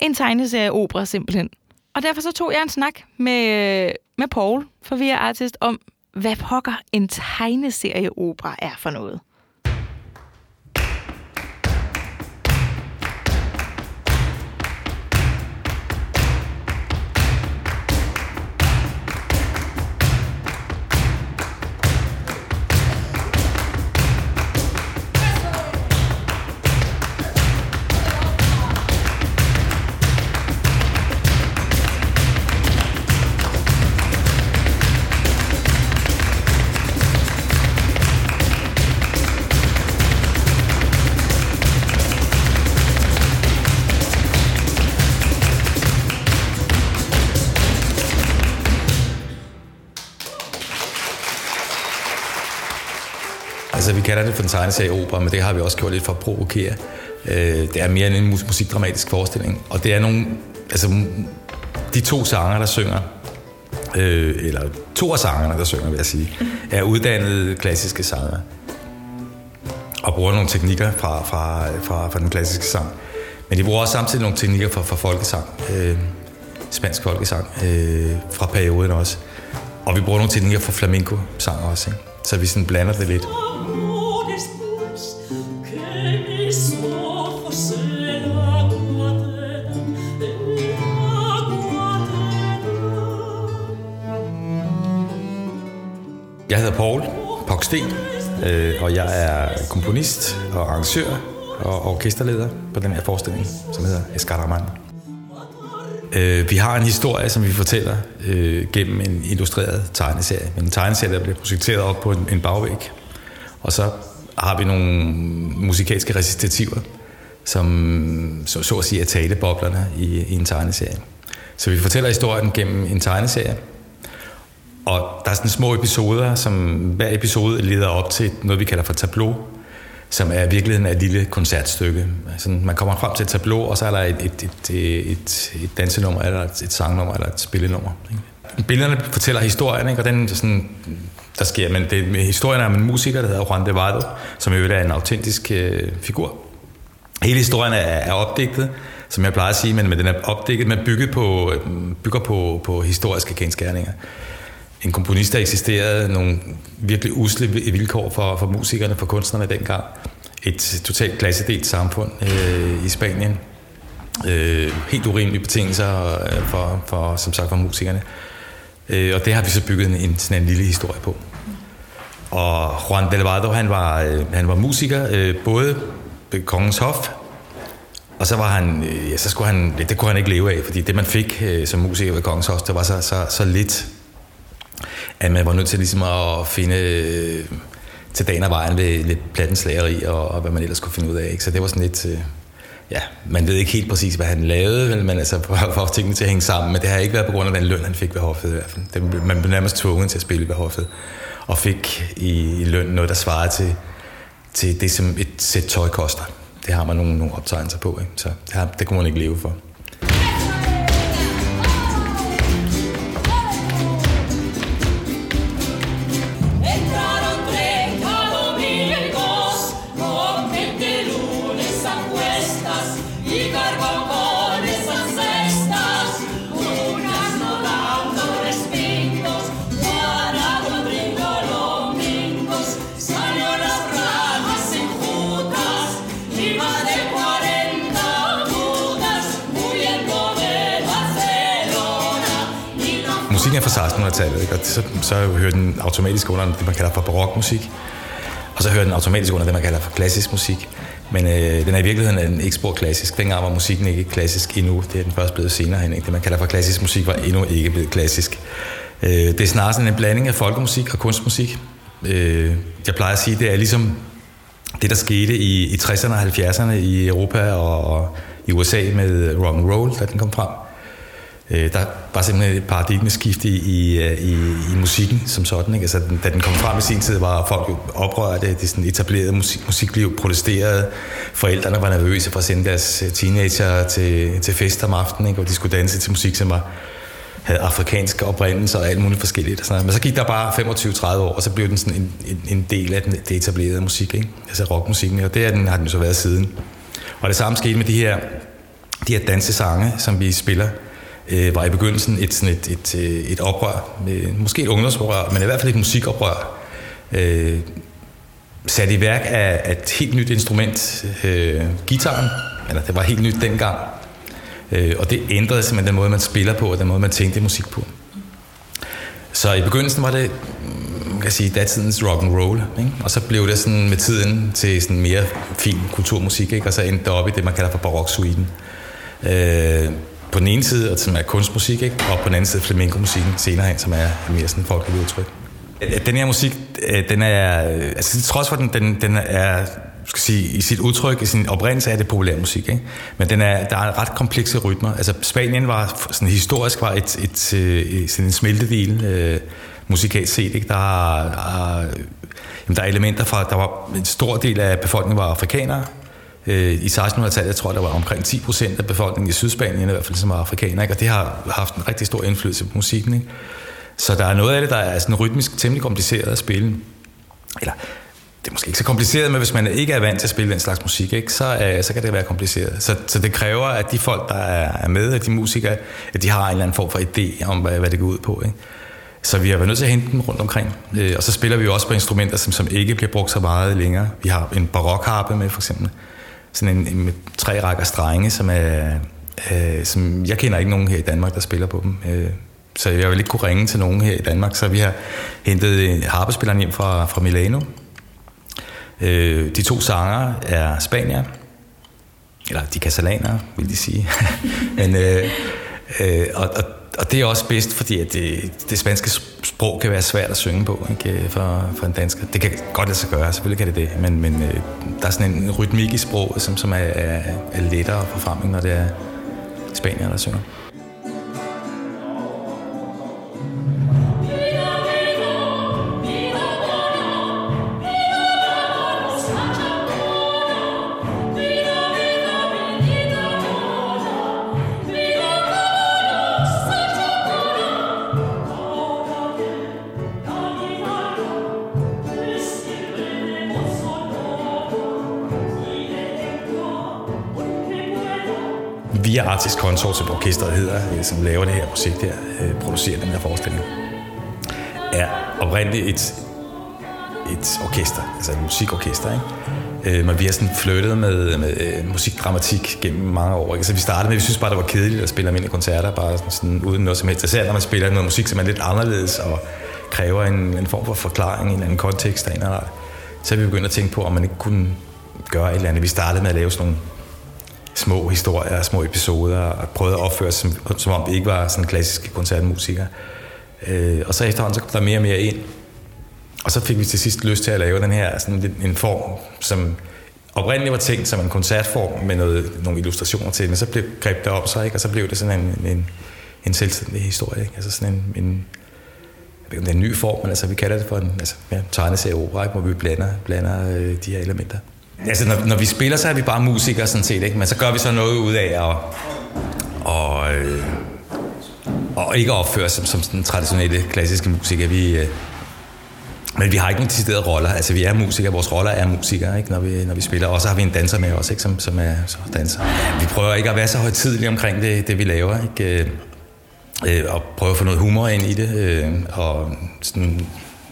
en tegneserieopera simpelthen. Og derfor så tog jeg en snak med, med Paul fra Via Artist om, hvad pokker en tegneserieopera er for noget. Altså, vi kalder det for en tegneserie-opera, men det har vi også gjort lidt for at provokere. Øh, det er mere end en musikdramatisk forestilling. Og det er nogle... Altså, de to sanger, der synger, øh, eller to af sangerne, der synger, vil jeg sige, er uddannede klassiske sanger. Og bruger nogle teknikker fra, fra, fra, fra den klassiske sang. Men de bruger også samtidig nogle teknikker fra, fra folkesang. Øh, spansk folkesang. Øh, fra perioden også. Og vi bruger nogle teknikker fra flamenco-sang også. Ikke? Så vi sådan blander det lidt. Jeg hedder Paul Poksten, øh, og jeg er komponist og arrangør og orkesterleder på den her forestilling, som hedder Escaraman. Øh, vi har en historie, som vi fortæller øh, gennem en illustreret tegneserie. En tegneserie, der bliver projekteret op på en, en bagvæg. Og så har vi nogle musikalske recitativer, som så, så at sige er taleboblerne i, i en tegneserie. Så vi fortæller historien gennem en tegneserie, og der er sådan små episoder, som hver episode leder op til noget, vi kalder for tableau, som er i virkeligheden et lille koncertstykke. Altså, man kommer frem til et tableau, og så er der et, et, et, et, et dansenummer, eller et, et sangnummer, eller et spillenummer. Ikke? Billederne fortæller historien, ikke? og den sådan, der sker, men det er historien om en musiker, der hedder Juan de Vado, som jo er en autentisk øh, figur. Hele historien er, er opdigtet, som jeg plejer at sige, men, men den er opdigtet, men bygget på, øh, bygger på, på historiske kendskærninger en komponist, der eksisterede nogle virkelig usle vilkår for, for musikerne, for kunstnerne dengang. Et totalt klassedelt samfund øh, i Spanien. Øh, helt urimelige betingelser øh, for, for, som sagt, for musikerne. Øh, og det har vi så bygget en, en, sådan en lille historie på. Og Juan Delvado, han var, øh, han var musiker, øh, både ved Kongens Hof, og så var han, øh, ja, så skulle han, det, kunne han ikke leve af, fordi det man fik øh, som musiker ved Kongens Hof, det var så, så, så lidt at man var nødt til ligesom at finde øh, til dagen og vejen ved lidt plattenslageri og, og hvad man ellers kunne finde ud af. Ikke? Så det var sådan lidt... Øh, ja, man ved ikke helt præcis, hvad han lavede, men altså for, for tingene til at hænge sammen. Men det har ikke været på grund af den løn, han fik ved hoffet i hvert fald. Det, man blev nærmest tvunget til at spille ved hoffet. Og fik i, i løn noget, der svarede til, til det, som et sæt tøj koster. Det har man nogle, nogle optegnelser på, ikke? så det, har, det kunne man ikke leve for. 1600-tallet, ikke? og så, så hører den automatisk under det, man kalder for barokmusik, og så hører den automatisk under det, man kalder for klassisk musik. Men øh, den er i virkeligheden ikke spor klassisk. Dengang var musikken ikke klassisk endnu. Det er den først blevet senere hen. Ikke? Det, man kalder for klassisk musik, var endnu ikke blevet klassisk. Øh, det er snarere sådan en blanding af folkemusik og kunstmusik. Øh, jeg plejer at sige, det er ligesom det, der skete i, i 60'erne og 70'erne i Europa og, og i USA med rock and roll, da den kom frem Øh, der var simpelthen et paradigmeskift i, i, øh, i, i musikken som sådan. Ikke? Altså, da den kom frem i sin tid, var folk jo oprørte. Det sådan etablerede musik, musikliv protesterede. Forældrene var nervøse for at sende deres øh, teenager til, til fest om aftenen, ikke? og de skulle danse til musik, som var havde afrikansk oprindelse og alt muligt forskelligt. Og sådan noget. Men så gik der bare 25-30 år, og så blev den sådan en, en, en del af den, det etablerede musik, ikke? altså rockmusikken, og det den, har den så været siden. Og det samme skete med de her, de her dansesange, som vi spiller, øh, var i begyndelsen et, sådan et, et, øh, et oprør, med, måske et ungdomsoprør, men i hvert fald et musikoprør, øh, sat i værk af, et helt nyt instrument, øh, gitaren, eller det var helt nyt dengang, Øh, og det ændrede simpelthen den måde, man spiller på, og den måde, man tænkte musik på. Så i begyndelsen var det, mm, kan jeg sige, datidens rock and roll, ikke? og så blev det sådan med tiden til sådan mere fin kulturmusik, ikke? og så endte det op i det, man kalder for baroksuiten. Øh, på den ene side, som er kunstmusik, ikke? og på den anden side flamenco-musikken senere hen, som er mere sådan folkelig udtryk. Øh, den her musik, øh, den er, øh, altså trods for den, den, den er skal sige, i sit udtryk, i sin oprindelse er det populær musik, ikke? men den er, der er ret komplekse rytmer. Altså Spanien var sådan historisk var et, et, et sådan en smeltedel øh, musikalt set. Ikke? Der, er, jamen, der er elementer fra, der var en stor del af befolkningen var afrikanere. Øh, I 1600-tallet, jeg tror, der var omkring 10 procent af befolkningen i Sydspanien i hvert fald, som var afrikanere, ikke? og det har haft en rigtig stor indflydelse på musikken. Ikke? Så der er noget af det, der er sådan rytmisk temmelig kompliceret at spille. Eller det er måske ikke så kompliceret, men hvis man ikke er vant til at spille den slags musik, ikke, så, uh, så kan det være kompliceret. Så, så det kræver, at de folk, der er med, at de musikere, at de har en eller anden form for idé om, hvad, hvad det går ud på. Ikke? Så vi har været nødt til at hente dem rundt omkring. Uh, og så spiller vi jo også på instrumenter, som, som ikke bliver brugt så meget længere. Vi har en barokharpe med, for eksempel. Sådan en, en med tre rækker strenge, som er... øh, som jeg kender ikke nogen her i Danmark, der spiller på dem. Øh, så jeg vil ikke kunne ringe til nogen her i Danmark, så vi har hentet øh, harpespilleren hjem fra, fra Milano, Øh, de to sanger er spanier, eller de katalanere, vil de sige. Men, øh, øh, og, og, og det er også bedst, fordi at det, det spanske sprog kan være svært at synge på ikke, for, for en dansker. Det kan godt lade sig gøre, selvfølgelig kan det det, men, men øh, der er sådan en rytmik i sproget, som, som er, er, er lettere for frem, når det er spanier, der synger. Via Artist Consortium Orkestret hedder, øh, som laver det her projekt her, øh, producerer den her forestilling, er oprindeligt et, et orkester, altså et musikorkester, ikke? Øh, men vi har sådan flyttet med, med øh, musikdramatik gennem mange år. Ikke? Så vi startede med, at vi synes bare, det var kedeligt at spille almindelige koncerter, bare sådan, sådan uden noget som helst. Især når man spiller noget musik, som er lidt anderledes og kræver en, en form for forklaring en en anden kontekst af en eller Så vi begyndt at tænke på, om man ikke kunne gøre et eller andet. Vi startede med at lave sådan nogle små historier, små episoder, og prøvede at opføre som, som om vi ikke var sådan klassiske koncertmusikere. Øh, og så efterhånden så kom der mere og mere ind. Og så fik vi til sidst lyst til at lave den her sådan en form, som oprindeligt var tænkt som en koncertform med noget, nogle illustrationer til, men så blev greb det op så, ikke? og så blev det sådan en, en, en selvstændig historie. Ikke? Altså sådan en, en jeg ved ikke, om det er en ny form, men altså, vi kalder det for en altså, ja, tegneserie opera, hvor vi blander, blander øh, de her elementer. Altså, når, når vi spiller, så er vi bare musikere sådan set, ikke? Men så gør vi så noget ud af at, og, øh, og ikke opføre som, som den traditionelle klassiske musiker. Vi, øh, men vi har ikke nogen deciderede roller. Altså, vi er musikere. Vores roller er musikere, ikke? Når, vi, når vi spiller. Og så har vi en danser med os, ikke? Som, som er så danser. Vi prøver ikke at være så højtidlige omkring det, det vi laver, ikke? Øh, øh og prøve at få noget humor ind i det. Øh, og sådan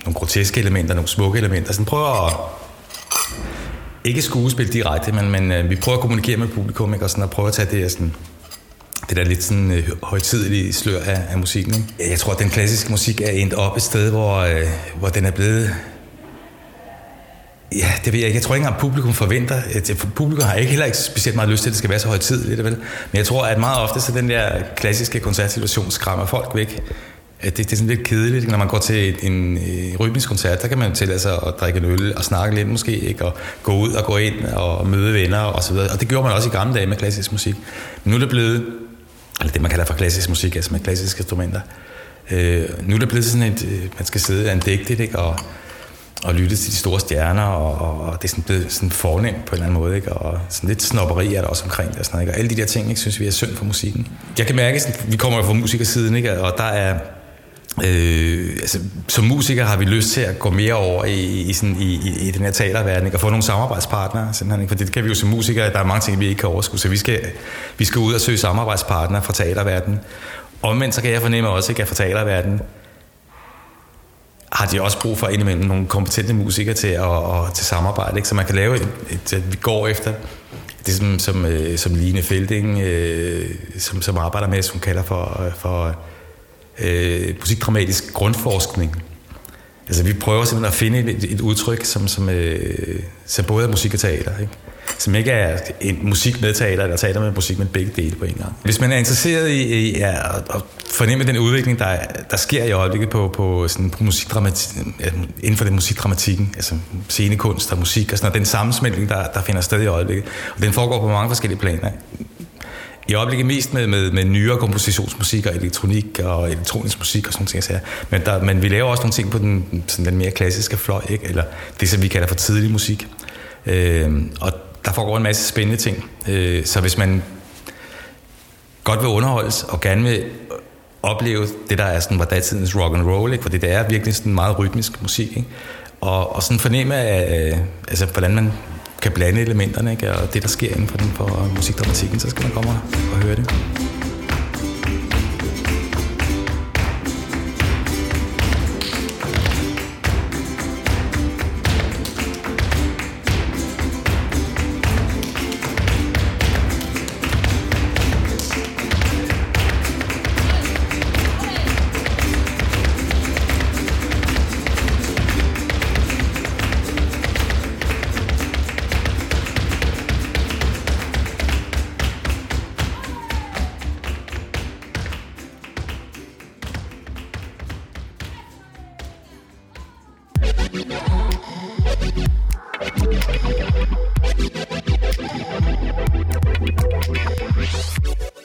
nogle groteske elementer, nogle smukke elementer. Sådan prøver at ikke skuespil direkte, men, men øh, vi prøver at kommunikere med publikum, ikke? og sådan at prøve at tage det, sådan, det der lidt sådan øh, højtidelige slør af, af musikken. Ikke? Jeg tror, at den klassiske musik er endt op et sted, hvor, øh, hvor den er blevet... Ja, det ved jeg ikke. Jeg tror ikke engang, publikum forventer. At publikum har ikke heller ikke specielt meget lyst til, at det skal være så højtidligt. Vel? Men jeg tror, at meget ofte så den der klassiske koncertsituation skræmmer folk væk det, det er sådan lidt kedeligt, når man går til en, en, rytmisk koncert, der kan man tillade sig at drikke en øl og snakke lidt måske, ikke? og gå ud og gå ind og møde venner og så videre. Og det gjorde man også i gamle dage med klassisk musik. Men nu er det blevet eller det man kalder for klassisk musik, altså med klassiske instrumenter. Øh, nu er det blevet sådan et, øh, man skal sidde andægtigt, ikke? Og, og lytte til de store stjerner, og, og, det er sådan blevet sådan fornemt på en eller anden måde, ikke? og sådan lidt snopperi er der også omkring det, og, sådan noget, ikke? og alle de der ting, ikke, synes vi er synd for musikken. Jeg kan mærke, at vi kommer jo fra musikersiden, ikke? og der er, Øh, altså, som musiker har vi lyst til at gå mere over i, i, sådan, i, i, i den her teaterverden, ikke? og få nogle samarbejdspartnere, simpelthen, ikke? for det kan vi jo som musikere, der er mange ting, vi ikke kan overskue, så vi skal, vi skal ud og søge samarbejdspartnere fra teaterverdenen. Omvendt så kan jeg fornemme også, ikke, at fra teaterverdenen har de også brug for indimellem nogle kompetente musikere til at, og, til samarbejde, ikke? så man kan lave et, et, et vi går efter det som, som, øh, som Line Felding, øh, som, som arbejder med, som kalder for, for øh, musikdramatisk grundforskning. Altså vi prøver simpelthen at finde et, et udtryk, som, som, øh, som både er musik og teater. Ikke? Som ikke er en musik med teater, eller teater med musik, men begge dele på en gang. Hvis man er interesseret i, i ja, at, fornemme den udvikling, der, der sker i øjeblikket på, på, sådan, på musikdramatik, inden for den musikdramatikken, altså scenekunst og musik og sådan og den sammensmeltning, der, der finder sted i øjeblikket. Og den foregår på mange forskellige planer i øjeblikket mest med, med, med nyere kompositionsmusik og elektronik og elektronisk musik og sådan ting. Så, men, der, men vi laver også nogle ting på den, sådan den mere klassiske fløj, ikke? eller det, som vi kalder for tidlig musik. Øh, og der foregår en masse spændende ting. Øh, så hvis man godt vil underholdes og gerne vil opleve det, der er sådan, var datidens rock and roll, ikke? fordi det er virkelig sådan meget rytmisk musik, ikke? Og, og sådan fornemme af, øh, altså, hvordan man kan blande elementerne, ikke? og det, der sker inden for, den, for musikdramatikken, så skal man komme og høre det.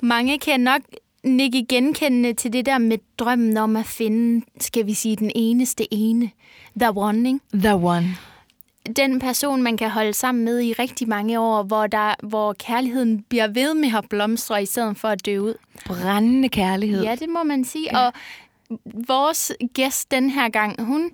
Mange kan nok nikke genkendende til det der med drømmen om at finde, skal vi sige, den eneste ene. The one, ikke? The one. Den person, man kan holde sammen med i rigtig mange år, hvor, der, hvor kærligheden bliver ved med at blomstre, i stedet for at dø ud. Brændende kærlighed. Ja, det må man sige. Ja. Og vores gæst den her gang, hun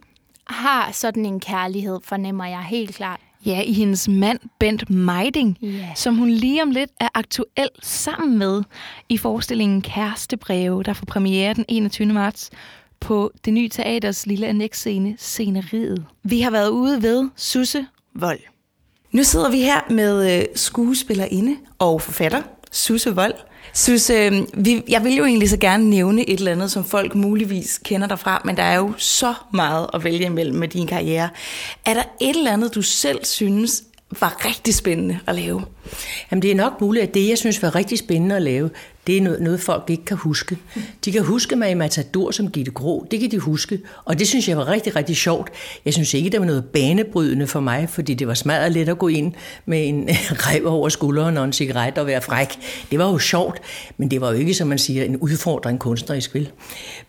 har sådan en kærlighed, fornemmer jeg helt klart. Ja, i hendes mand Bent Meiding, Ja. som hun lige om lidt er aktuel sammen med i forestillingen Kærestebreve, der får premiere den 21. marts på det nye teaters lille annexscene, Sceneriet. Vi har været ude ved Susse Vold. Nu sidder vi her med øh, skuespillerinde og forfatter, Susse Vold. Susse, øh, vi, jeg vil jo egentlig så gerne nævne et eller andet, som folk muligvis kender dig fra, men der er jo så meget at vælge imellem med din karriere. Er der et eller andet, du selv synes var rigtig spændende at lave? Jamen det er nok muligt, at det, jeg synes var rigtig spændende at lave, det er noget, noget folk ikke kan huske. De kan huske mig i Matador som Gitte Grå, det kan de huske, og det synes jeg var rigtig, rigtig sjovt. Jeg synes ikke, det var noget banebrydende for mig, fordi det var smadret let at gå ind med en rev over skulderen og en cigaret og være fræk. Det var jo sjovt, men det var jo ikke, som man siger, en udfordring kunstnerisk vel.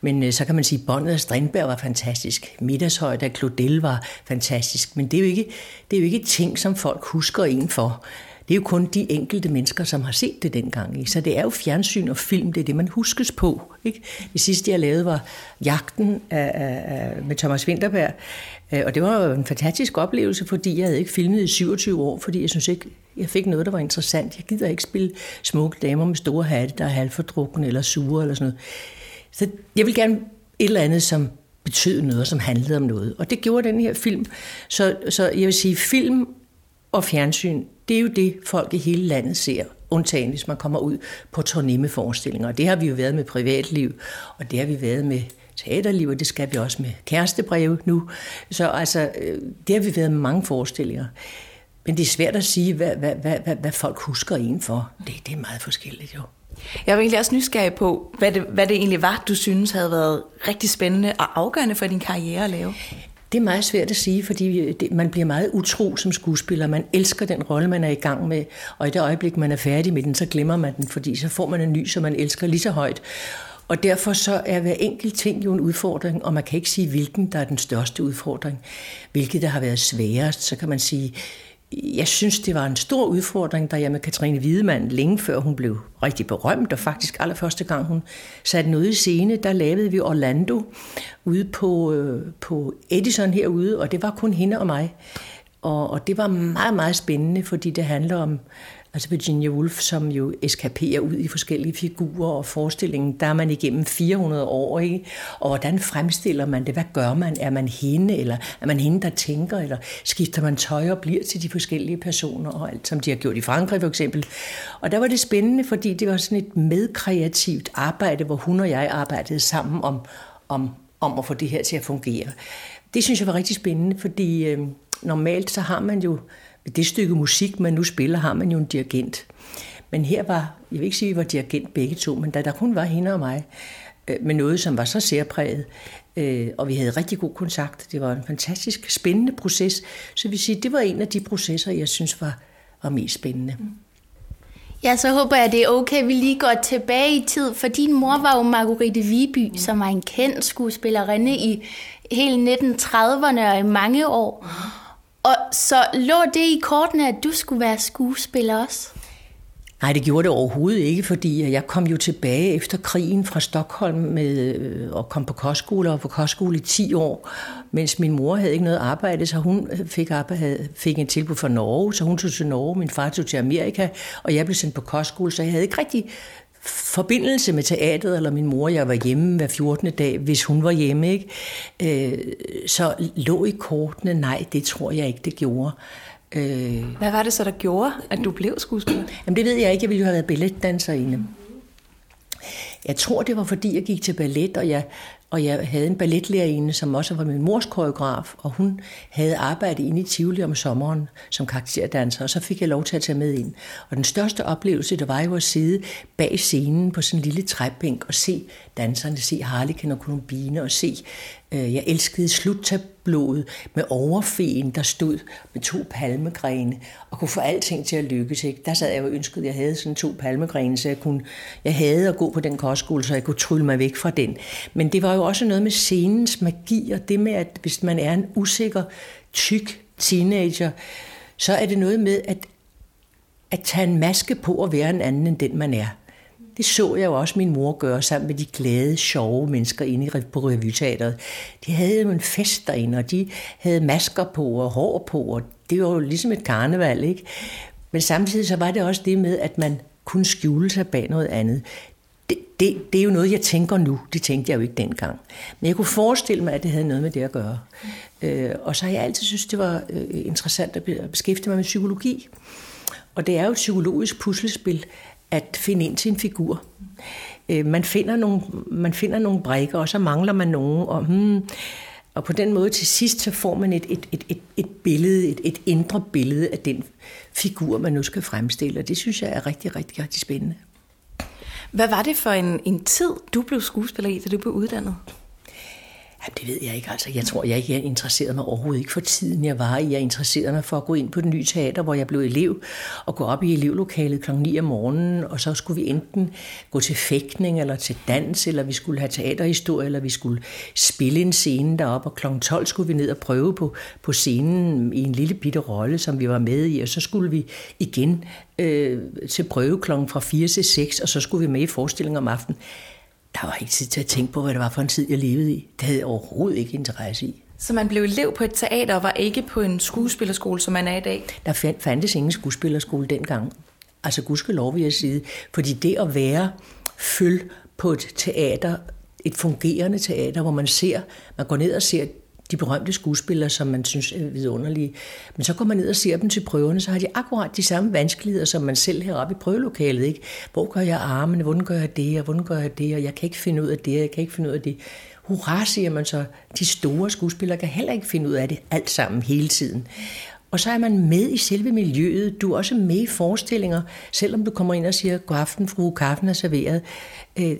Men øh, så kan man sige, at båndet af Strindberg var fantastisk. Middagshøjde af Claudel var fantastisk, men det er jo ikke, det er jo ikke ting, som folk husker en for. Det er jo kun de enkelte mennesker, som har set det dengang. Ikke? Så det er jo fjernsyn og film, det er det, man huskes på. Ikke? Det sidste, jeg lavede, var Jagten af, af, med Thomas Winterberg. Øh, og det var jo en fantastisk oplevelse, fordi jeg havde ikke filmet i 27 år, fordi jeg synes ikke, jeg fik noget, der var interessant. Jeg gider ikke spille smukke damer med store hatte, der er halvfordrukken eller sure eller sådan noget. Så jeg vil gerne et eller andet, som betød noget, som handlede om noget. Og det gjorde den her film. Så, så jeg vil sige, film og fjernsyn, det er jo det, folk i hele landet ser, undtagen hvis man kommer ud på turné med forestillinger. Og det har vi jo været med privatliv, og det har vi været med teaterliv, og det skal vi også med kærestebreve nu. Så altså, øh, det har vi været med mange forestillinger. Men det er svært at sige, hvad, hvad, hvad, hvad, hvad folk husker en for. Det, det er meget forskelligt jo. Jeg var egentlig også nysgerrig på, hvad det, hvad det egentlig var, du synes havde været rigtig spændende og afgørende for din karriere at lave. Det er meget svært at sige, fordi det, man bliver meget utro som skuespiller. Man elsker den rolle, man er i gang med, og i det øjeblik, man er færdig med den, så glemmer man den, fordi så får man en ny, som man elsker lige så højt. Og derfor så er hver enkelt ting jo en udfordring, og man kan ikke sige, hvilken der er den største udfordring. Hvilket der har været sværest, så kan man sige, jeg synes, det var en stor udfordring, da jeg med Katrine Wiedemann, længe før hun blev rigtig berømt, og faktisk allerførste gang hun satte noget i scene, der lavede vi Orlando ude på, øh, på Edison herude, og det var kun hende og mig. Og, og det var meget, meget spændende, fordi det handler om Altså Virginia Woolf, som jo eskaperer ud i forskellige figurer og forestillingen, der er man igennem 400 år, ikke? Og hvordan fremstiller man det? Hvad gør man? Er man hende, eller er man hende, der tænker, eller skifter man tøj og bliver til de forskellige personer, og alt som de har gjort i Frankrig for eksempel. Og der var det spændende, fordi det var sådan et medkreativt arbejde, hvor hun og jeg arbejdede sammen om, om, om at få det her til at fungere. Det synes jeg var rigtig spændende, fordi øh, normalt så har man jo det stykke musik, man nu spiller, har man jo en dirigent. Men her var, jeg vil ikke sige, at vi var dirigent begge to, men da der kun var hende og mig, øh, med noget, som var så særpræget, øh, og vi havde rigtig god kontakt. Det var en fantastisk spændende proces, så vi sige, det var en af de processer, jeg synes var, var mest spændende. Ja, så håber jeg, det er okay, vi lige går tilbage i tid, for din mor var jo Margrethe Viby, som var en kendt skuespillerinde i hele 1930'erne og i mange år. Og så lå det i kortene, at du skulle være skuespiller også? Nej, det gjorde det overhovedet ikke, fordi jeg kom jo tilbage efter krigen fra Stockholm med, øh, og kom på kostskole og på kostskole i 10 år, mens min mor havde ikke noget arbejde, så hun fik, arbejde, fik en tilbud fra Norge, så hun tog til Norge, min far tog til Amerika, og jeg blev sendt på kostskole, så jeg havde ikke rigtig forbindelse med teateret, eller min mor, jeg var hjemme hver 14. dag, hvis hun var hjemme, ikke? Øh, så lå i kortene, nej, det tror jeg ikke, det gjorde. Øh, Hvad var det så, der gjorde, at du blev skuespiller? Jamen det ved jeg ikke, jeg ville jo have været balletdanserinde. Jeg tror, det var fordi, jeg gik til ballet, og jeg og jeg havde en balletlærerinde, som også var min mors koreograf, og hun havde arbejdet inde i Tivoli om sommeren som karakterdanser, og så fik jeg lov til at tage med ind. Og den største oplevelse, det var jo at sidde bag scenen på sådan en lille træbænk og se danserne, se Harlekin og Columbine, og se Øh, jeg elskede sluttabloet med overfen, der stod med to palmegrene og kunne få alting til at lykkes. Ikke? Der sad jeg og ønskede, at jeg havde sådan to palmegrene, så jeg kunne, jeg havde at gå på den kostskole, så jeg kunne trylle mig væk fra den. Men det var jo også noget med scenens magi, og det med, at hvis man er en usikker, tyk teenager, så er det noget med at, at tage en maske på og være en anden end den, man er. Det så jeg jo også min mor gøre sammen med de glade, sjove mennesker inde på revyteateret. De havde jo en fest derinde, og de havde masker på og hår på, og det var jo ligesom et karneval, ikke? Men samtidig så var det også det med, at man kunne skjule sig bag noget andet. Det, det, det er jo noget, jeg tænker nu. Det tænkte jeg jo ikke dengang. Men jeg kunne forestille mig, at det havde noget med det at gøre. Øh, og så har jeg altid synes, det var øh, interessant at beskæftige mig med psykologi. Og det er jo et psykologisk puslespil, at finde ind til en figur. Øh, man, finder nogle, man finder nogle brækker, og så mangler man nogen. Og, hmm, og på den måde til sidst, så får man et, et, et, et, et billede, et, et indre billede af den figur, man nu skal fremstille. Og det synes jeg er rigtig, rigtig, rigtig spændende. Hvad var det for en, en tid, du blev skuespiller i, da du blev uddannet? Jamen, det ved jeg ikke. Altså, jeg tror, jeg ikke jeg interesserede mig overhovedet ikke for tiden, jeg var i. Jeg interesserede mig for at gå ind på den nye teater, hvor jeg blev elev, og gå op i elevlokalet kl. 9 om morgenen, og så skulle vi enten gå til fægtning, eller til dans, eller vi skulle have teaterhistorie, eller vi skulle spille en scene deroppe, og kl. 12 skulle vi ned og prøve på, på scenen i en lille bitte rolle, som vi var med i, og så skulle vi igen øh, til prøve klokken fra 4 til 6, og så skulle vi med i forestillingen om aftenen der var ikke tid til at tænke på, hvad det var for en tid, jeg levede i. Det havde jeg overhovedet ikke interesse i. Så man blev elev på et teater og var ikke på en skuespillerskole, som man er i dag? Der fandtes ingen skuespillerskole dengang. Altså gudskelov vil jeg sige. Fordi det at være føl på et teater, et fungerende teater, hvor man ser, man går ned og ser de berømte skuespillere, som man synes er vidunderlige. Men så går man ned og ser dem til prøverne, så har de akkurat de samme vanskeligheder, som man selv heroppe i prøvelokalet. Ikke? Hvor gør jeg armene? Hvordan gør jeg det? Og hvordan gør jeg det? Og jeg kan ikke finde ud af det, jeg kan ikke finde ud af det. Hurra, siger man så. De store skuespillere kan heller ikke finde ud af det alt sammen hele tiden. Og så er man med i selve miljøet. Du er også med i forestillinger, selvom du kommer ind og siger, god aften, fru, kaffen er serveret. Øh, øh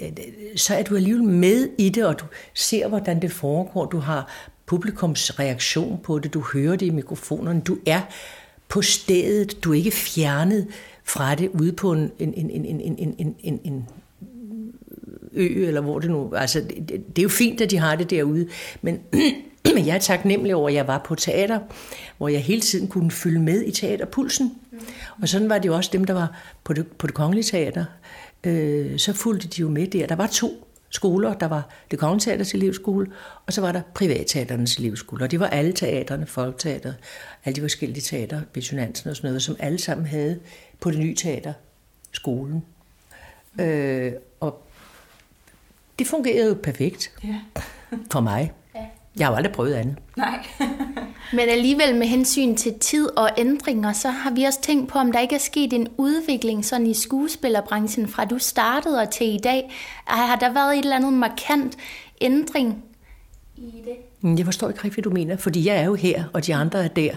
så er du alligevel med i det, og du ser, hvordan det foregår. Du har publikums reaktion på det, du hører det i mikrofonerne, du er på stedet, du er ikke fjernet fra det ude på en, en, en, en, en, en, en, en ø, eller hvor det nu... Altså, det, det er jo fint, at de har det derude, men men jeg er taknemmelig over, at jeg var på teater, hvor jeg hele tiden kunne følge med i teaterpulsen. Og sådan var det jo også dem, der var på det, på det kongelige teater. Øh, så fulgte de jo med der. Der var to skoler. Der var det kongelige teaters elevskole, og så var der privatteaternes elevskole. Og det var alle teaterne, folketeateret, alle de forskellige teater, Besonansen og sådan noget, som alle sammen havde på det nye teater skolen. Øh, og det fungerede jo perfekt ja. for mig. Ja. Jeg har jo aldrig prøvet andet. Nej. Men alligevel med hensyn til tid og ændringer, så har vi også tænkt på, om der ikke er sket en udvikling sådan i skuespillerbranchen fra du startede og til i dag. Har der været et eller andet markant ændring i det? Jeg forstår ikke rigtig, hvad du mener, fordi jeg er jo her, og de andre er der. Ja.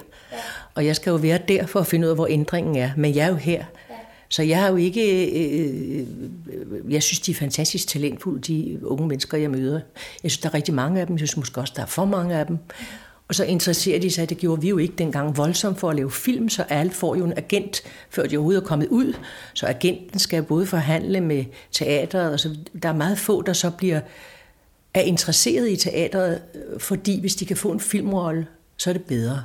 Og jeg skal jo være der for at finde ud af, hvor ændringen er. Men jeg er jo her. Så jeg har jo ikke... Øh, jeg synes, de er fantastisk talentfulde, de unge mennesker, jeg møder. Jeg synes, der er rigtig mange af dem. Jeg synes måske også, der er for mange af dem. Og så interesserer de sig, det gjorde vi jo ikke dengang voldsomt for at lave film, så alle får jo en agent, før de overhovedet er kommet ud. Så agenten skal både forhandle med teateret, og så der er meget få, der så bliver er interesseret i teateret, øh, fordi hvis de kan få en filmrolle, så er det bedre.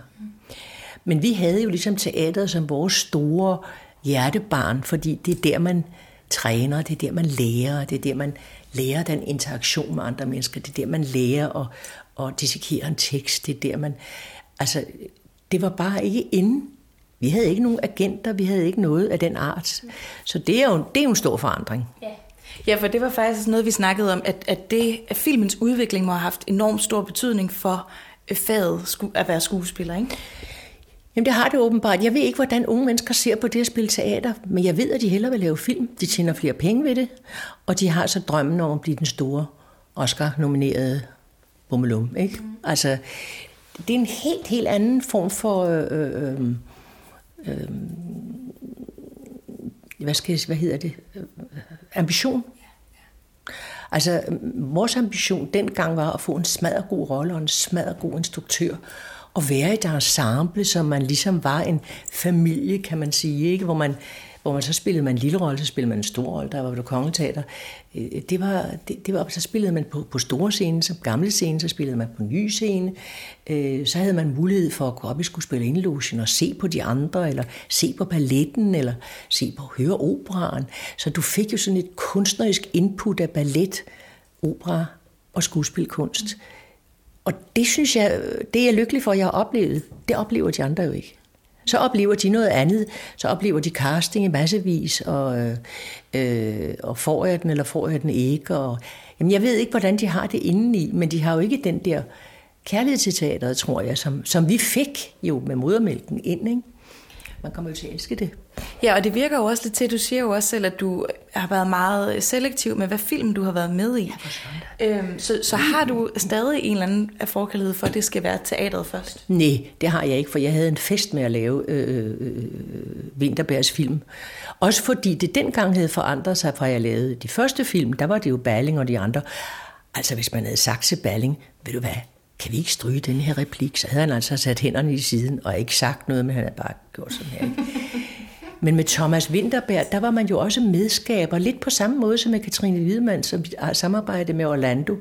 Men vi havde jo ligesom teateret som vores store hjertebarn, fordi det er der, man træner, det er der, man lærer, det er der, man lærer den interaktion med andre mennesker, det er der, man lærer at, at dissekere en tekst, det er der, man... Altså, det var bare ikke inde. Vi havde ikke nogen agenter, vi havde ikke noget af den art. Så det er jo, det er jo en stor forandring. Ja. Ja, for det var faktisk noget, vi snakkede om, at, at, det, at filmens udvikling må have haft enormt stor betydning for øh, faget at være skuespiller, ikke? Jamen det har det åbenbart. Jeg ved ikke, hvordan unge mennesker ser på det at spille teater, men jeg ved, at de hellere vil lave film. De tjener flere penge ved det, og de har så drømmen om at blive den store Oscar-nominerede bummelum. Ikke? Mm. Altså, det er en helt, helt anden form for... Øh, øh, øh, øh, hvad, skal jeg, hvad hedder det? Ambition. Altså, vores ambition dengang var at få en smadret god rolle og en smadret god instruktør Og være i et ensemble, som man ligesom var en familie, kan man sige, ikke? Hvor man, hvor man så spillede man en lille rolle, så spillede man en stor rolle, der var det kongeteater. Øh, det var, det, det var, så spillede man på, på store scene, som gamle scene, så spillede man på ny scene. Øh, så havde man mulighed for at gå op i skulle spille indlogen og se på de andre, eller se på balletten, eller se på høre operaen. Så du fik jo sådan et kunstnerisk input af ballet, opera og skuespilkunst. Mm og det synes jeg, det er jeg lykkelig for, at jeg har oplevet. Det oplever de andre jo ikke. Så oplever de noget andet. Så oplever de casting i massevis, og, øh, og får jeg den, eller får jeg den ikke. Og, jamen, jeg ved ikke, hvordan de har det indeni, men de har jo ikke den der kærlighed til teateret, tror jeg, som, som vi fik jo med modermælken ind. Ikke? Man kommer jo til at elske det. Ja, og det virker jo også lidt til, du siger jo også selv, at du har været meget selektiv med, hvad film du har været med i. Ja, øhm, så, så har du stadig en eller anden forkærlighed for, at det skal være teatret først? Nej, det har jeg ikke, for jeg havde en fest med at lave øh, øh, Vinterbergs film. Også fordi det dengang havde forandret sig fra jeg lavede de første film, der var det jo Balling og de andre. Altså hvis man havde sagt til Balling, ved du hvad, kan vi ikke stryge den her replik? Så havde han altså sat hænderne i siden og ikke sagt noget, men han havde bare gjort sådan her. Ikke? Men med Thomas Winterberg, der var man jo også medskaber, lidt på samme måde som med Katrine Wiedemann, som har samarbejdet med Orlando,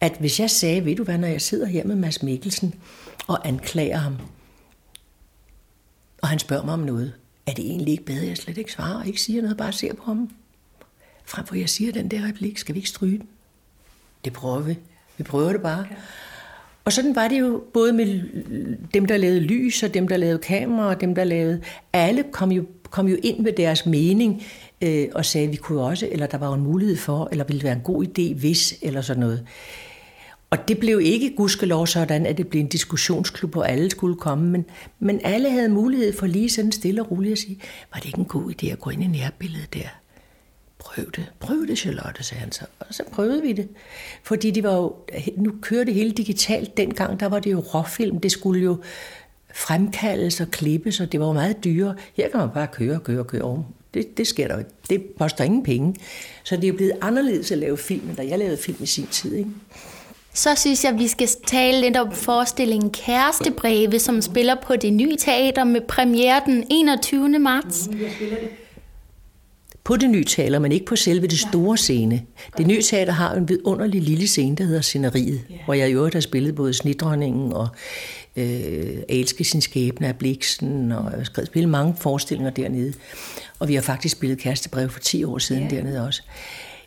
at hvis jeg sagde, ved du hvad, når jeg sidder her med Mads Mikkelsen og anklager ham, og han spørger mig om noget, er det egentlig ikke bedre, at jeg slet ikke svarer og ikke siger noget, bare ser på ham? Frem for jeg siger den der replik, skal vi ikke stryge den? Det prøver vi. Vi prøver det bare. Okay. Og sådan var det jo både med dem, der lavede lys, og dem, der lavede kamera, og dem, der lavede... Alle kom jo, kom jo ind med deres mening øh, og sagde, at vi kunne også, eller der var en mulighed for, eller ville være en god idé, hvis, eller sådan noget. Og det blev ikke gudskelov sådan, at det blev en diskussionsklub, hvor alle skulle komme, men, men alle havde mulighed for lige sådan stille og roligt at sige, var det ikke en god idé at gå ind i nærbilledet der? Prøv det, prøv det, Charlotte, sagde han så. Og så prøvede vi det. Fordi de var jo, nu kører det hele digitalt. Dengang, der var det jo råfilm. Det skulle jo fremkaldes og klippes, og det var jo meget dyre. Her kan man bare køre, køre, køre. Det, det sker der ikke. Det koster ingen penge. Så det er blevet anderledes at lave film, da jeg lavede film i sin tid. Ikke? Så synes jeg, vi skal tale lidt om forestillingen Kærestebreve, som spiller på det nye teater med premiere den 21. marts. På det nye teater, men ikke på selve det store scene. Det nye teater har en vidunderlig lille scene, der hedder Sceneriet, hvor jeg i øvrigt har spillet både Snidronningen og øh, Elske sin skæbne af Bliksen, og jeg har spillet mange forestillinger dernede. Og vi har faktisk spillet Kærestebrev for 10 år siden ja. dernede også.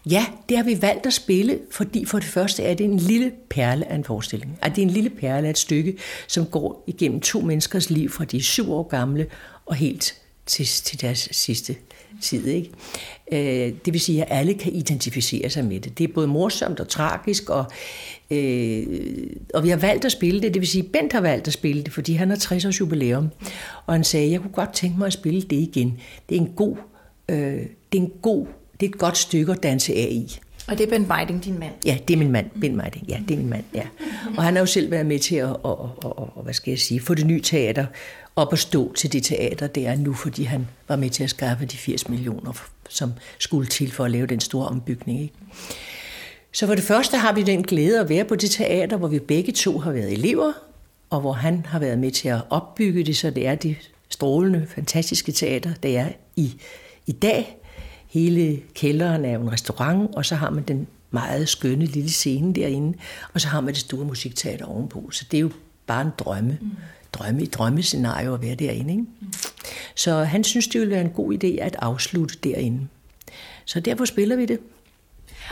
Ja, det har vi valgt at spille, fordi for det første er det en lille perle af en forestilling. At det er en lille perle af et stykke, som går igennem to menneskers liv, fra de er syv år gamle og helt til, til deres sidste tid. Ikke? Øh, det vil sige, at alle kan identificere sig med det. Det er både morsomt og tragisk, og, øh, og vi har valgt at spille det. Det vil sige, at Bent har valgt at spille det, fordi han har 60 års jubilæum. Og han sagde, jeg kunne godt tænke mig at spille det igen. Det er en god, øh, det er en god det er et godt stykke at danse af i. Og det er Ben Meiding, din mand? Ja, det er min mand. Ben Meiding, ja, det er min mand, ja. Og han har jo selv været med til at, at, at, at hvad skal jeg sige, få det nye teater op at stå til det teater, det er nu, fordi han var med til at skaffe de 80 millioner, som skulle til for at lave den store ombygning. Ikke? Så for det første har vi den glæde at være på det teater, hvor vi begge to har været elever, og hvor han har været med til at opbygge det, så det er det strålende, fantastiske teater, det er i, i dag. Hele kælderen er en restaurant, og så har man den meget skønne lille scene derinde, og så har man det store musikteater ovenpå. Så det er jo bare en drømme. Mm. Drømme i drømmescenario at være derinde. Ikke? Mm. Så han synes, det ville være en god idé at afslutte derinde. Så derfor spiller vi det.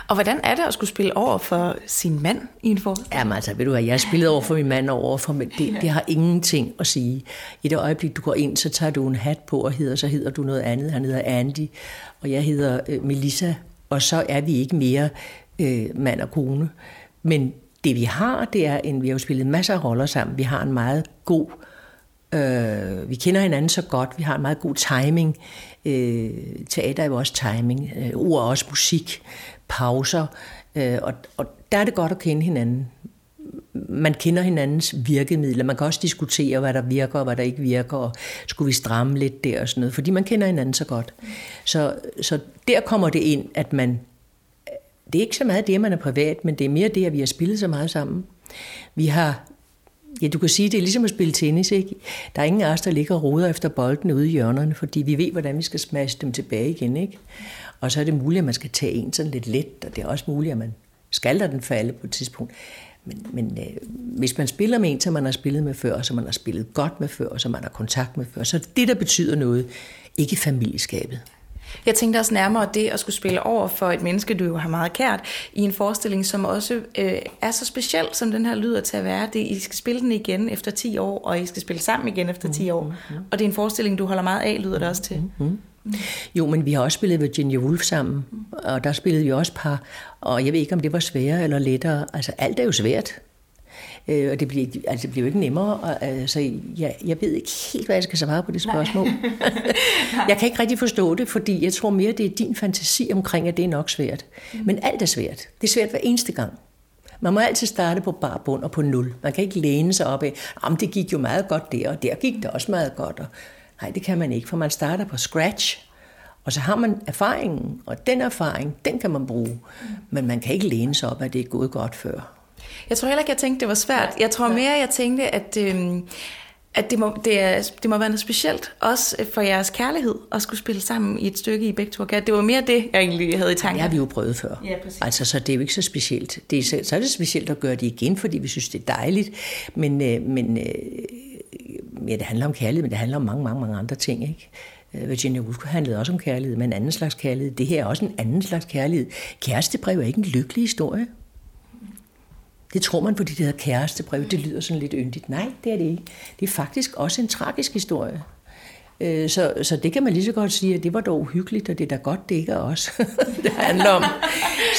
Og hvordan er det at skulle spille over for sin mand i en forhold? Jamen altså, ved du hvad, jeg har spillet over for min mand og over for min, det, det har ingenting at sige. I det øjeblik, du går ind, så tager du en hat på og hedder, så hedder du noget andet. Han hedder Andy, og jeg hedder øh, Melissa, og så er vi ikke mere øh, mand og kone. Men det vi har, det er en, vi har jo spillet masser af roller sammen. Vi har en meget god, øh, vi kender hinanden så godt, vi har en meget god timing. Øh, teater er jo også timing, øh, ord er også musik, pauser, øh, og, og der er det godt at kende hinanden. Man kender hinandens virkemidler. Man kan også diskutere, hvad der virker og hvad der ikke virker, og skulle vi stramme lidt der og sådan noget, fordi man kender hinanden så godt. Så, så der kommer det ind, at man... Det er ikke så meget det, at man er privat, men det er mere det, at vi har spillet så meget sammen. Vi har Ja, du kan sige, det er ligesom at spille tennis, ikke? Der er ingen af os, der ligger og roder efter bolden ude i hjørnerne, fordi vi ved, hvordan vi skal smashe dem tilbage igen, ikke? Og så er det muligt, at man skal tage en sådan lidt let, og det er også muligt, at man skal den falde på et tidspunkt. Men, men øh, hvis man spiller med en, som man har spillet med før, og som man har spillet godt med før, og som man har kontakt med før, så er det det, der betyder noget, ikke familieskabet. Jeg tænkte også nærmere det at skulle spille over for et menneske, du jo har meget kært, i en forestilling, som også øh, er så speciel, som den her lyder til at være. Det, I skal spille den igen efter 10 år, og I skal spille sammen igen efter 10 år. Mm-hmm. Og det er en forestilling, du holder meget af, lyder det også til. Mm-hmm. Jo, men vi har også spillet Virginia Woolf sammen, og der spillede vi også par, og jeg ved ikke, om det var sværere eller lettere. Altså, alt er jo svært. Øh, og det bliver, altså, det bliver jo ikke nemmere. Og, altså, jeg, jeg ved ikke helt, hvad jeg skal svare på det spørgsmål. jeg kan ikke rigtig forstå det, fordi jeg tror mere, det er din fantasi omkring, at det er nok svært. Mm. Men alt er svært. Det er svært hver eneste gang. Man må altid starte på bar bund og på nul. Man kan ikke læne sig op af, om det gik jo meget godt der, og der gik det også meget godt. Og, nej, det kan man ikke, for man starter på scratch. Og så har man erfaringen, og den erfaring, den kan man bruge. Men man kan ikke læne sig op, at det er gået godt før. Jeg tror heller ikke, jeg tænkte, det var svært. Jeg tror mere, jeg tænkte, at, øh, at det, må, det, er, det må være noget specielt, også for jeres kærlighed, at skulle spille sammen i et stykke i begge to. Det var mere det, jeg egentlig havde i tanken. Det har vi jo prøvet før. Ja, præcis. Altså, så det er jo ikke så specielt. Det er, så er det specielt at gøre det igen, fordi vi synes, det er dejligt. Men, øh, men øh, ja, det handler om kærlighed, men det handler om mange, mange, mange andre ting, ikke? Øh, Virginia Woolf handlede også om kærlighed, men en anden slags kærlighed. Det her er også en anden slags kærlighed. Kærestebrev er ikke en lykkelig historie. Det tror man, fordi det hedder kærestebrev. Det lyder sådan lidt yndigt. Nej, det er det ikke. Det er faktisk også en tragisk historie. Øh, så, så det kan man lige så godt sige, at det var dog uhyggeligt, og det er da godt, det ikke er os, det handler om.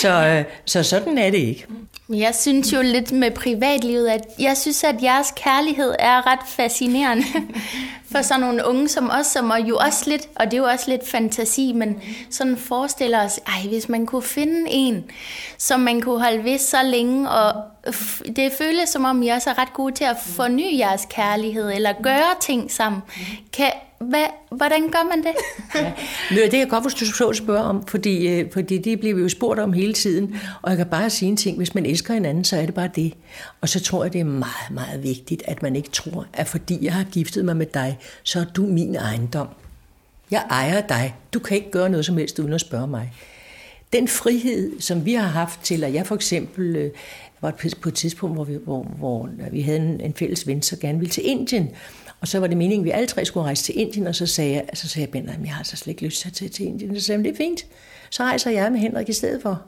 Så, øh, så sådan er det ikke. Jeg synes jo lidt med privatlivet, at jeg synes, at jeres kærlighed er ret fascinerende for sådan nogle unge som os, som er jo også lidt, og det er jo også lidt fantasi, men sådan forestiller os, ej, hvis man kunne finde en, som man kunne holde ved så længe, og det føles som om, I også er ret gode til at forny jeres kærlighed, eller gøre ting sammen. Kan, hvad, hvordan gør man det? ja. Men det er godt, hvis du så spørger om, fordi, øh, fordi det bliver vi jo spurgt om hele tiden. Og jeg kan bare sige en ting, hvis man elsker hinanden, så er det bare det. Og så tror jeg, det er meget, meget vigtigt, at man ikke tror, at fordi jeg har giftet mig med dig, så er du min ejendom. Jeg ejer dig. Du kan ikke gøre noget som helst uden at spørge mig. Den frihed, som vi har haft til, at jeg for eksempel øh, var på et tidspunkt, hvor vi, hvor, hvor øh, vi havde en, en fælles ven, så gerne ville til Indien. Og så var det meningen, at vi alle tre skulle rejse til Indien, og så sagde jeg, så sagde jeg Ben, jeg har altså slet ikke lyst til at tage til Indien. Så sagde han, det er fint. Så rejser jeg med Henrik i stedet for.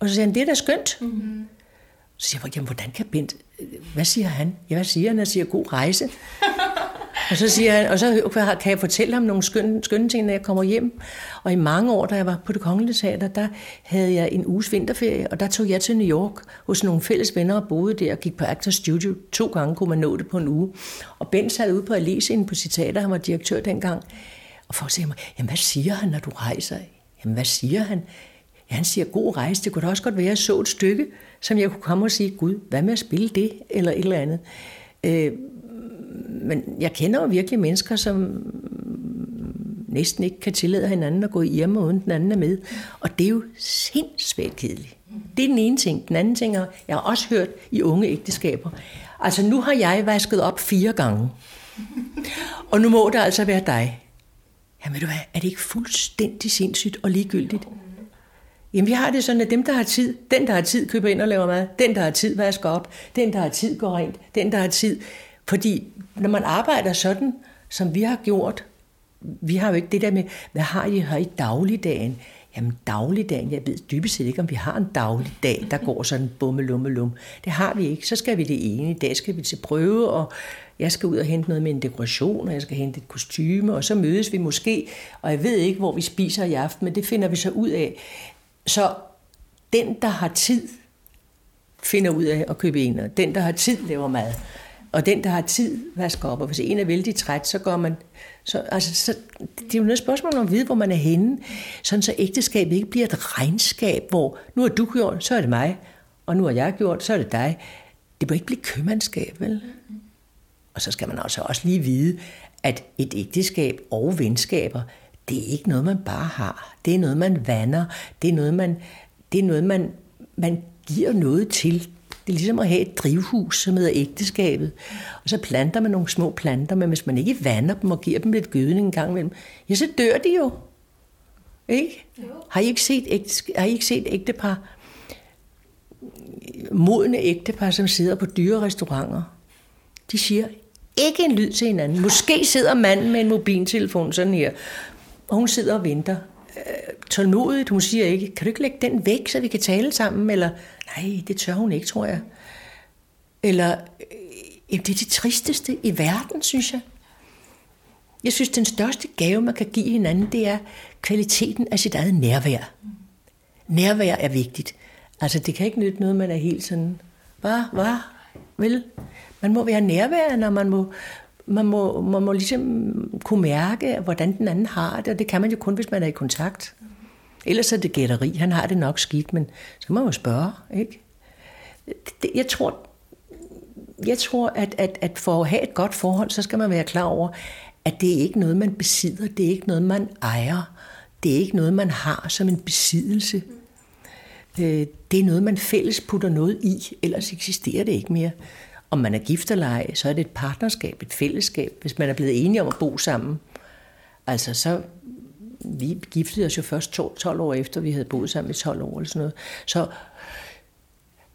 Og så sagde han, det er da skønt. Mm-hmm. Så siger jeg, jamen, hvordan kan Bent, hvad siger han? Ja, hvad siger han? Han siger, god rejse. Og så, siger han, og så kan jeg fortælle ham nogle skønne, skønne ting, når jeg kommer hjem. Og i mange år, da jeg var på det kongelige teater, der havde jeg en uges vinterferie, og der tog jeg til New York hos nogle fælles venner og boede der og gik på Actors Studio. To gange kunne man nå det på en uge. Og Ben sad ude på Alesien på sit teater, han var direktør dengang. Og folk sagde mig, jamen hvad siger han, når du rejser? Jamen hvad siger han? Ja, han siger, god rejse. Det kunne da også godt være, at jeg så et stykke, som jeg kunne komme og sige, Gud, hvad med at spille det? Eller et eller andet. Øh, men jeg kender jo virkelig mennesker, som næsten ikke kan tillade hinanden at gå hjemme, uden den anden er med. Og det er jo sindssygt kedeligt. Det er den ene ting. Den anden ting er, jeg har også hørt i unge ægteskaber. Altså nu har jeg vasket op fire gange. Og nu må det altså være dig. Jamen ved du hvad, er det ikke fuldstændig sindssygt og ligegyldigt? Jamen vi har det sådan, at dem, der har tid, den, der har tid, køber ind og laver mad. Den, der har tid, vasker op. Den, der har tid, går rent. Den, der har tid. Fordi når man arbejder sådan, som vi har gjort, vi har jo ikke det der med, hvad har I her i dagligdagen? Jamen dagligdagen, jeg ved dybest set ikke, om vi har en daglig dag, der går sådan bumme, lumme, lum. Det har vi ikke. Så skal vi det ene. I dag skal vi til prøve, og jeg skal ud og hente noget med en dekoration, og jeg skal hente et kostyme, og så mødes vi måske, og jeg ved ikke, hvor vi spiser i aften, men det finder vi så ud af. Så den, der har tid, finder ud af at købe en, den, der har tid, laver mad. Og den, der har tid, vasker op. Og hvis en er vældig træt, så går man... Så, altså, så, det er jo noget spørgsmål om at vide, hvor man er henne. Sådan så ægteskabet ikke bliver et regnskab, hvor nu har du gjort, så er det mig. Og nu har jeg gjort, så er det dig. Det må ikke blive købmandskab, vel? Og så skal man også, også lige vide, at et ægteskab og venskaber, det er ikke noget, man bare har. Det er noget, man vander. Det er noget, man, det er noget, man, man giver noget til. Det er ligesom at have et drivhus, som hedder ægteskabet. Og så planter man nogle små planter, men hvis man ikke vander dem og giver dem lidt gødning en gang imellem, ja, så dør de jo. Ikke? Jo. Har I ikke set, ægte, har I ikke set ægtepar, modne ægtepar, som sidder på dyre restauranter? De siger ikke en lyd til hinanden. Måske sidder manden med en mobiltelefon sådan her, og hun sidder og venter øh, tålmodigt. Hun siger ikke, kan du ikke lægge den væk, så vi kan tale sammen? Eller, nej, det tør hun ikke, tror jeg. Eller, øh, det er det tristeste i verden, synes jeg. Jeg synes, den største gave, man kan give hinanden, det er kvaliteten af sit eget nærvær. Nærvær er vigtigt. Altså, det kan ikke nytte noget, man er helt sådan, hvad, hvad, vel? Man må være nærværende, når man må man må, man må ligesom kunne mærke, hvordan den anden har det, og det kan man jo kun, hvis man er i kontakt. Ellers er det gætteri. Han har det nok skidt, men så kan man jo spørge, ikke? Jeg tror, jeg tror at, at, at for at have et godt forhold, så skal man være klar over, at det er ikke noget, man besidder. Det er ikke noget, man ejer. Det er ikke noget, man har som en besiddelse. Øh, det er noget, man fælles putter noget i, ellers eksisterer det ikke mere om man er gift eller ej, så er det et partnerskab, et fællesskab, hvis man er blevet enige om at bo sammen. Altså så, vi giftede os jo først 12 år efter, vi havde boet sammen i 12 år eller sådan noget. Så,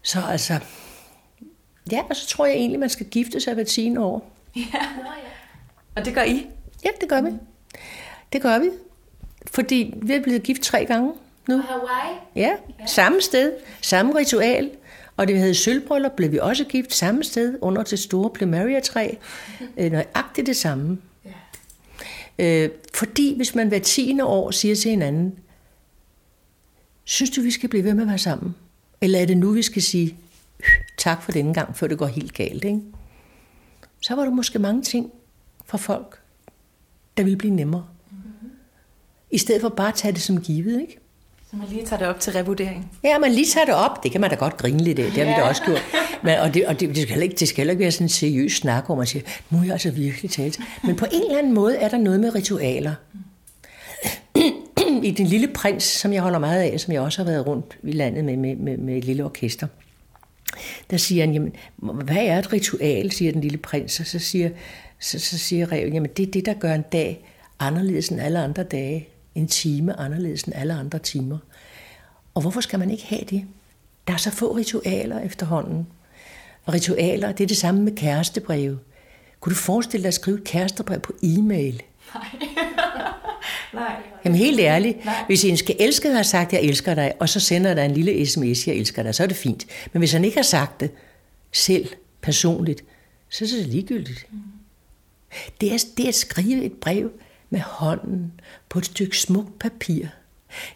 så altså, ja, og så tror jeg egentlig, man skal gifte sig hver 10 år. Ja, og det gør I? Ja, det gør vi. Det gør vi. Fordi vi er blevet gift tre gange nu. På Hawaii? Ja, samme sted, samme ritual. Og det vi havde sølvbryllup, blev vi også gift samme sted under det store Plumeria-træ. Øh, nøjagtigt det samme. Ja. Øh, fordi hvis man hver tiende år siger til hinanden, synes du, vi skal blive ved med at være sammen? Eller er det nu, vi skal sige tak for denne gang, før det går helt galt? Ikke? Så var der måske mange ting, fra folk, der vil blive nemmere. Mm-hmm. I stedet for bare at tage det som givet, ikke? Så man lige tager det op til revurdering. Ja, man lige tager det op. Det kan man da godt grine lidt af. Det har vi da også gjort. Men, og det, og det, det, skal ikke, det skal heller ikke være sådan en seriøs snak, hvor man siger, nu er jeg altså virkelig talt. Men på en eller anden måde er der noget med ritualer. I Den Lille Prins, som jeg holder meget af, som jeg også har været rundt i landet med, med, med, med et lille orkester, der siger han, jamen, hvad er et ritual, siger den lille prins, og så siger, så, så siger reven, jamen det er det, der gør en dag anderledes end alle andre dage, en time anderledes end alle andre timer. Og hvorfor skal man ikke have det? Der er så få ritualer efterhånden. Og ritualer, det er det samme med kærestebreve. Kunne du forestille dig at skrive kærestebrev på e-mail? Nej. Jamen helt ærligt, Nej. hvis en skal elske har sagt, jeg elsker dig, og så sender der en lille sms, jeg elsker dig, så er det fint. Men hvis han ikke har sagt det selv, personligt, så er det ligegyldigt. Mm. Det, er, det at skrive et brev med hånden på et stykke smukt papir.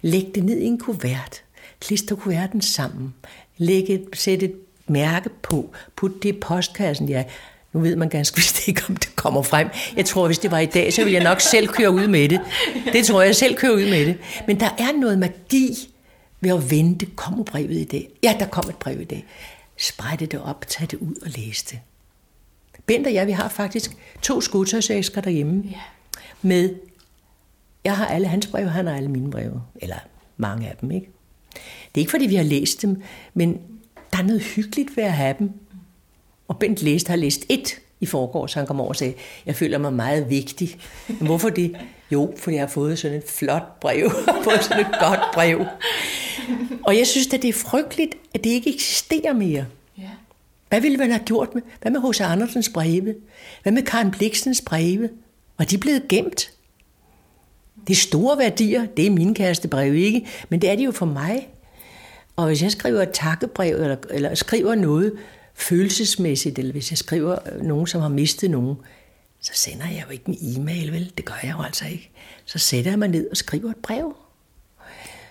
Læg det ned i en kuvert. Klister kuverten sammen. Læg et, sæt et mærke på. Put det i postkassen. Ja, nu ved man ganske vist ikke, om det kommer frem. Jeg tror, hvis det var i dag, så ville jeg nok selv køre ud med det. Det tror jeg, jeg selv kører ud med det. Men der er noget magi ved at vente. Kommer brevet i dag? Ja, der kom et brev i dag. Spredte det op, tag det ud og læs det. Bent og jeg, vi har faktisk to skotøjsæsker derhjemme. Ja. Med, jeg har alle hans breve, han har alle mine breve. Eller mange af dem, ikke? Det er ikke, fordi vi har læst dem, men der er noget hyggeligt ved at have dem. Og Bent læste, har læst et i forgår, så han kom over og sagde, jeg føler mig meget vigtig. Men hvorfor det? Jo, fordi jeg har fået sådan et flot brev, fået sådan et godt brev. Og jeg synes at det er frygteligt, at det ikke eksisterer mere. Hvad ville man have gjort med? Hvad med H.C. Andersens breve? Hvad med Karen Bliksens breve? Var de blevet gemt? Det er store værdier, det er min kæreste brev ikke, men det er det jo for mig. Og hvis jeg skriver et takkebrev, eller, eller skriver noget følelsesmæssigt, eller hvis jeg skriver nogen, som har mistet nogen, så sender jeg jo ikke en e-mail, vel? Det gør jeg jo altså ikke. Så sætter jeg mig ned og skriver et brev.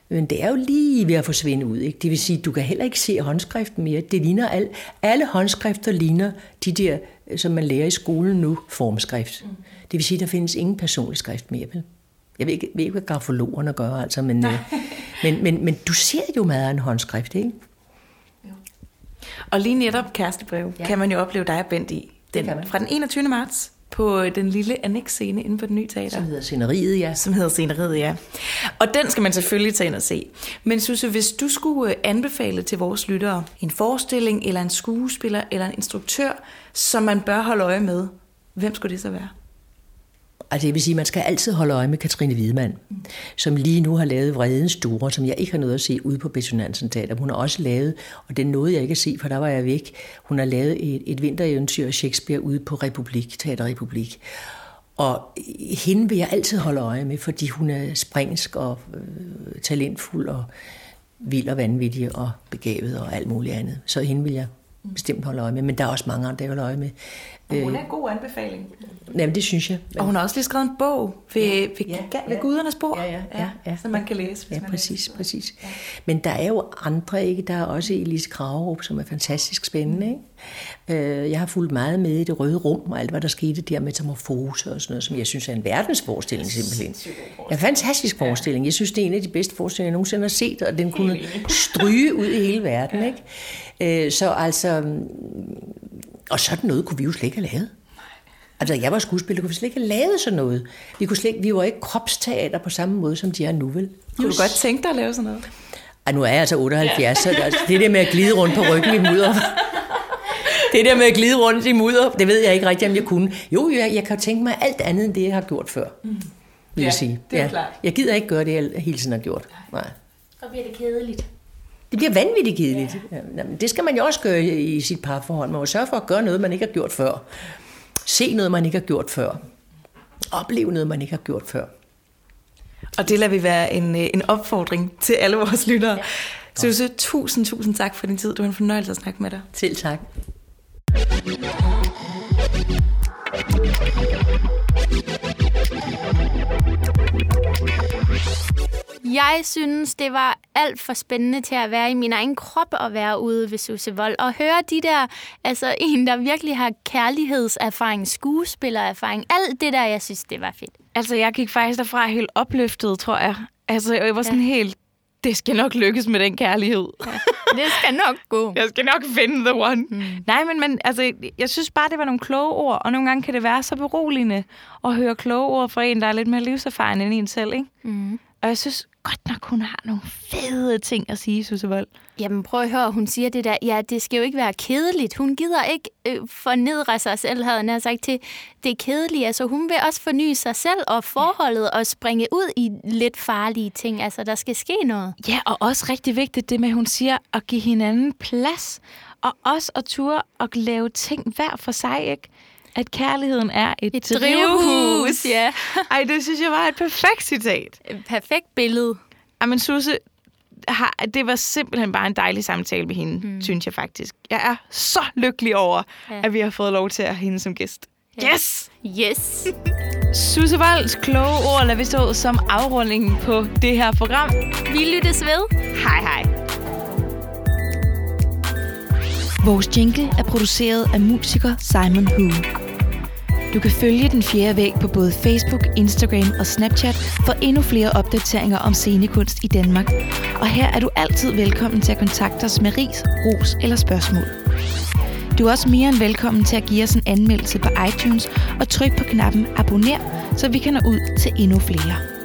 Men det er jo lige ved at forsvinde ud. Ikke? Det vil sige, du kan heller ikke se håndskriften mere. Det ligner al, alle håndskrifter ligner de der, som man lærer i skolen nu, formskrift. Mm. Det vil sige, der findes ingen personlig skrift mere. Vel? Jeg ved ikke, ved ikke hvad grafologerne gør, altså, men, øh, men, men, men du ser jo meget af en håndskrift, ikke? Jo. Og lige netop kærestebrev ja. kan man jo opleve dig Bent i. Den, fra den 21. marts på den lille annex-scene inde på den nye teater. Som hedder Sceneriet, ja. Som hedder Sceneriet, ja. Og den skal man selvfølgelig tage ind og se. Men Susse, hvis du skulle øh, anbefale til vores lyttere en forestilling, eller en skuespiller, eller en instruktør, som man bør holde øje med, hvem skulle det så være? Altså det vil sige, at man skal altid holde øje med Katrine Hvidemann, mm. som lige nu har lavet Vredens Store, som jeg ikke har noget at se ude på Bessonansen Teater. Hun har også lavet, og den nåede jeg ikke at se, for der var jeg væk, hun har lavet et, et vintereventyr af Shakespeare ude på Republik, Teater Republik. Og hende vil jeg altid holde øje med, fordi hun er springsk og øh, talentfuld og vild og vanvittig og begavet og alt muligt andet. Så hende vil jeg bestemt holde øje med, men der er også mange andre, jeg vil øje med. Og hun er en god anbefaling. Jamen, det synes jeg. Og hun har også lige skrevet en bog ved, ja, ved, ja, ved ja. gudernes bord, ja, ja, ja, ja, som man kan læse. Ja, præcis, præcis. Ja. Men der er jo andre, ikke? Der er også Elise Kragerup, som er fantastisk spændende, ikke? Øh, jeg har fulgt meget med i det røde rum, og alt hvad der skete der, metamorfose og sådan noget, som jeg synes er en verdensforestilling simpelthen. Ja, fantastisk forestilling. Jeg synes, det er en af de bedste forestillinger, jeg nogensinde har set, og den kunne stryge ud i hele verden, ikke? Øh, så altså, og sådan noget kunne vi jo slet ikke have lavet. Altså, jeg var skuespiller, kunne vi slet ikke have lavet sådan noget. Vi, kunne slet, vi var ikke kropsteater på samme måde, som de er nu, vel? Kunne du godt tænke dig at lave sådan noget? Ej, nu er jeg altså 78, ja. så altså, det der med at glide rundt på ryggen i mudder. det der med at glide rundt i mudder, det ved jeg ikke rigtig, om jeg kunne. Jo, jeg, jeg kan tænke mig alt andet, end det, jeg har gjort før. Mm. Vil ja, jeg sige. det er ja. klart. Jeg gider ikke gøre det, jeg hele tiden har gjort. Nej. Så bliver det kedeligt. Det bliver vanvittigt kedeligt. Ja. Jamen, det skal man jo også gøre i sit parforhold. Man må sørge for at gøre noget, man ikke har gjort før. Se noget, man ikke har gjort før. Opleve noget, man ikke har gjort før. Og det lader vi være en, øh, en opfordring til alle vores lyttere. Ja. Susse, tusind, tusind tak for din tid. Du var en fornøjelse at snakke med dig. Til tak. Jeg synes, det var alt for spændende til at være i min egen krop og være ude ved Susse Vold. Og høre de der, altså en, der virkelig har kærlighedserfaring, skuespillererfaring, alt det der, jeg synes, det var fedt. Altså, jeg gik faktisk derfra helt opløftet, tror jeg. Altså, jeg var sådan ja. helt, det skal nok lykkes med den kærlighed. Ja. Det skal nok gå. Jeg skal nok finde the one. Mm. Nej, men, men altså, jeg synes bare, det var nogle kloge ord, og nogle gange kan det være så beroligende at høre kloge ord fra en, der er lidt mere livserfaren end en selv, ikke? Mm. Og jeg synes godt nok, hun har nogle fede ting at sige, Susse Vold. Jamen prøv at høre, hun siger det der, ja, det skal jo ikke være kedeligt. Hun gider ikke øh, fornedre sig selv, havde jeg sagt til det kedelige. Altså hun vil også forny sig selv og forholdet ja. og springe ud i lidt farlige ting. Altså der skal ske noget. Ja, og også rigtig vigtigt det med, at hun siger at give hinanden plads. Og også at ture og lave ting hver for sig, ikke? At kærligheden er et, et drivhus. drivhus. Ja. Ej, det synes jeg var et perfekt citat. Et perfekt billede. Jamen, Susse, har, det var simpelthen bare en dejlig samtale med hende, hmm. synes jeg faktisk. Jeg er så lykkelig over, ja. at vi har fået lov til at have hende som gæst. Ja. Yes! Yes! Susse Volds kloge ord lader vi stå som afrundingen på det her program. Vi lyttes ved. Hej hej. Vores jingle er produceret af musiker Simon Hu. Du kan følge Den Fjerde Væg på både Facebook, Instagram og Snapchat for endnu flere opdateringer om scenekunst i Danmark. Og her er du altid velkommen til at kontakte os med ris, ros eller spørgsmål. Du er også mere end velkommen til at give os en anmeldelse på iTunes og tryk på knappen abonner, så vi kan nå ud til endnu flere.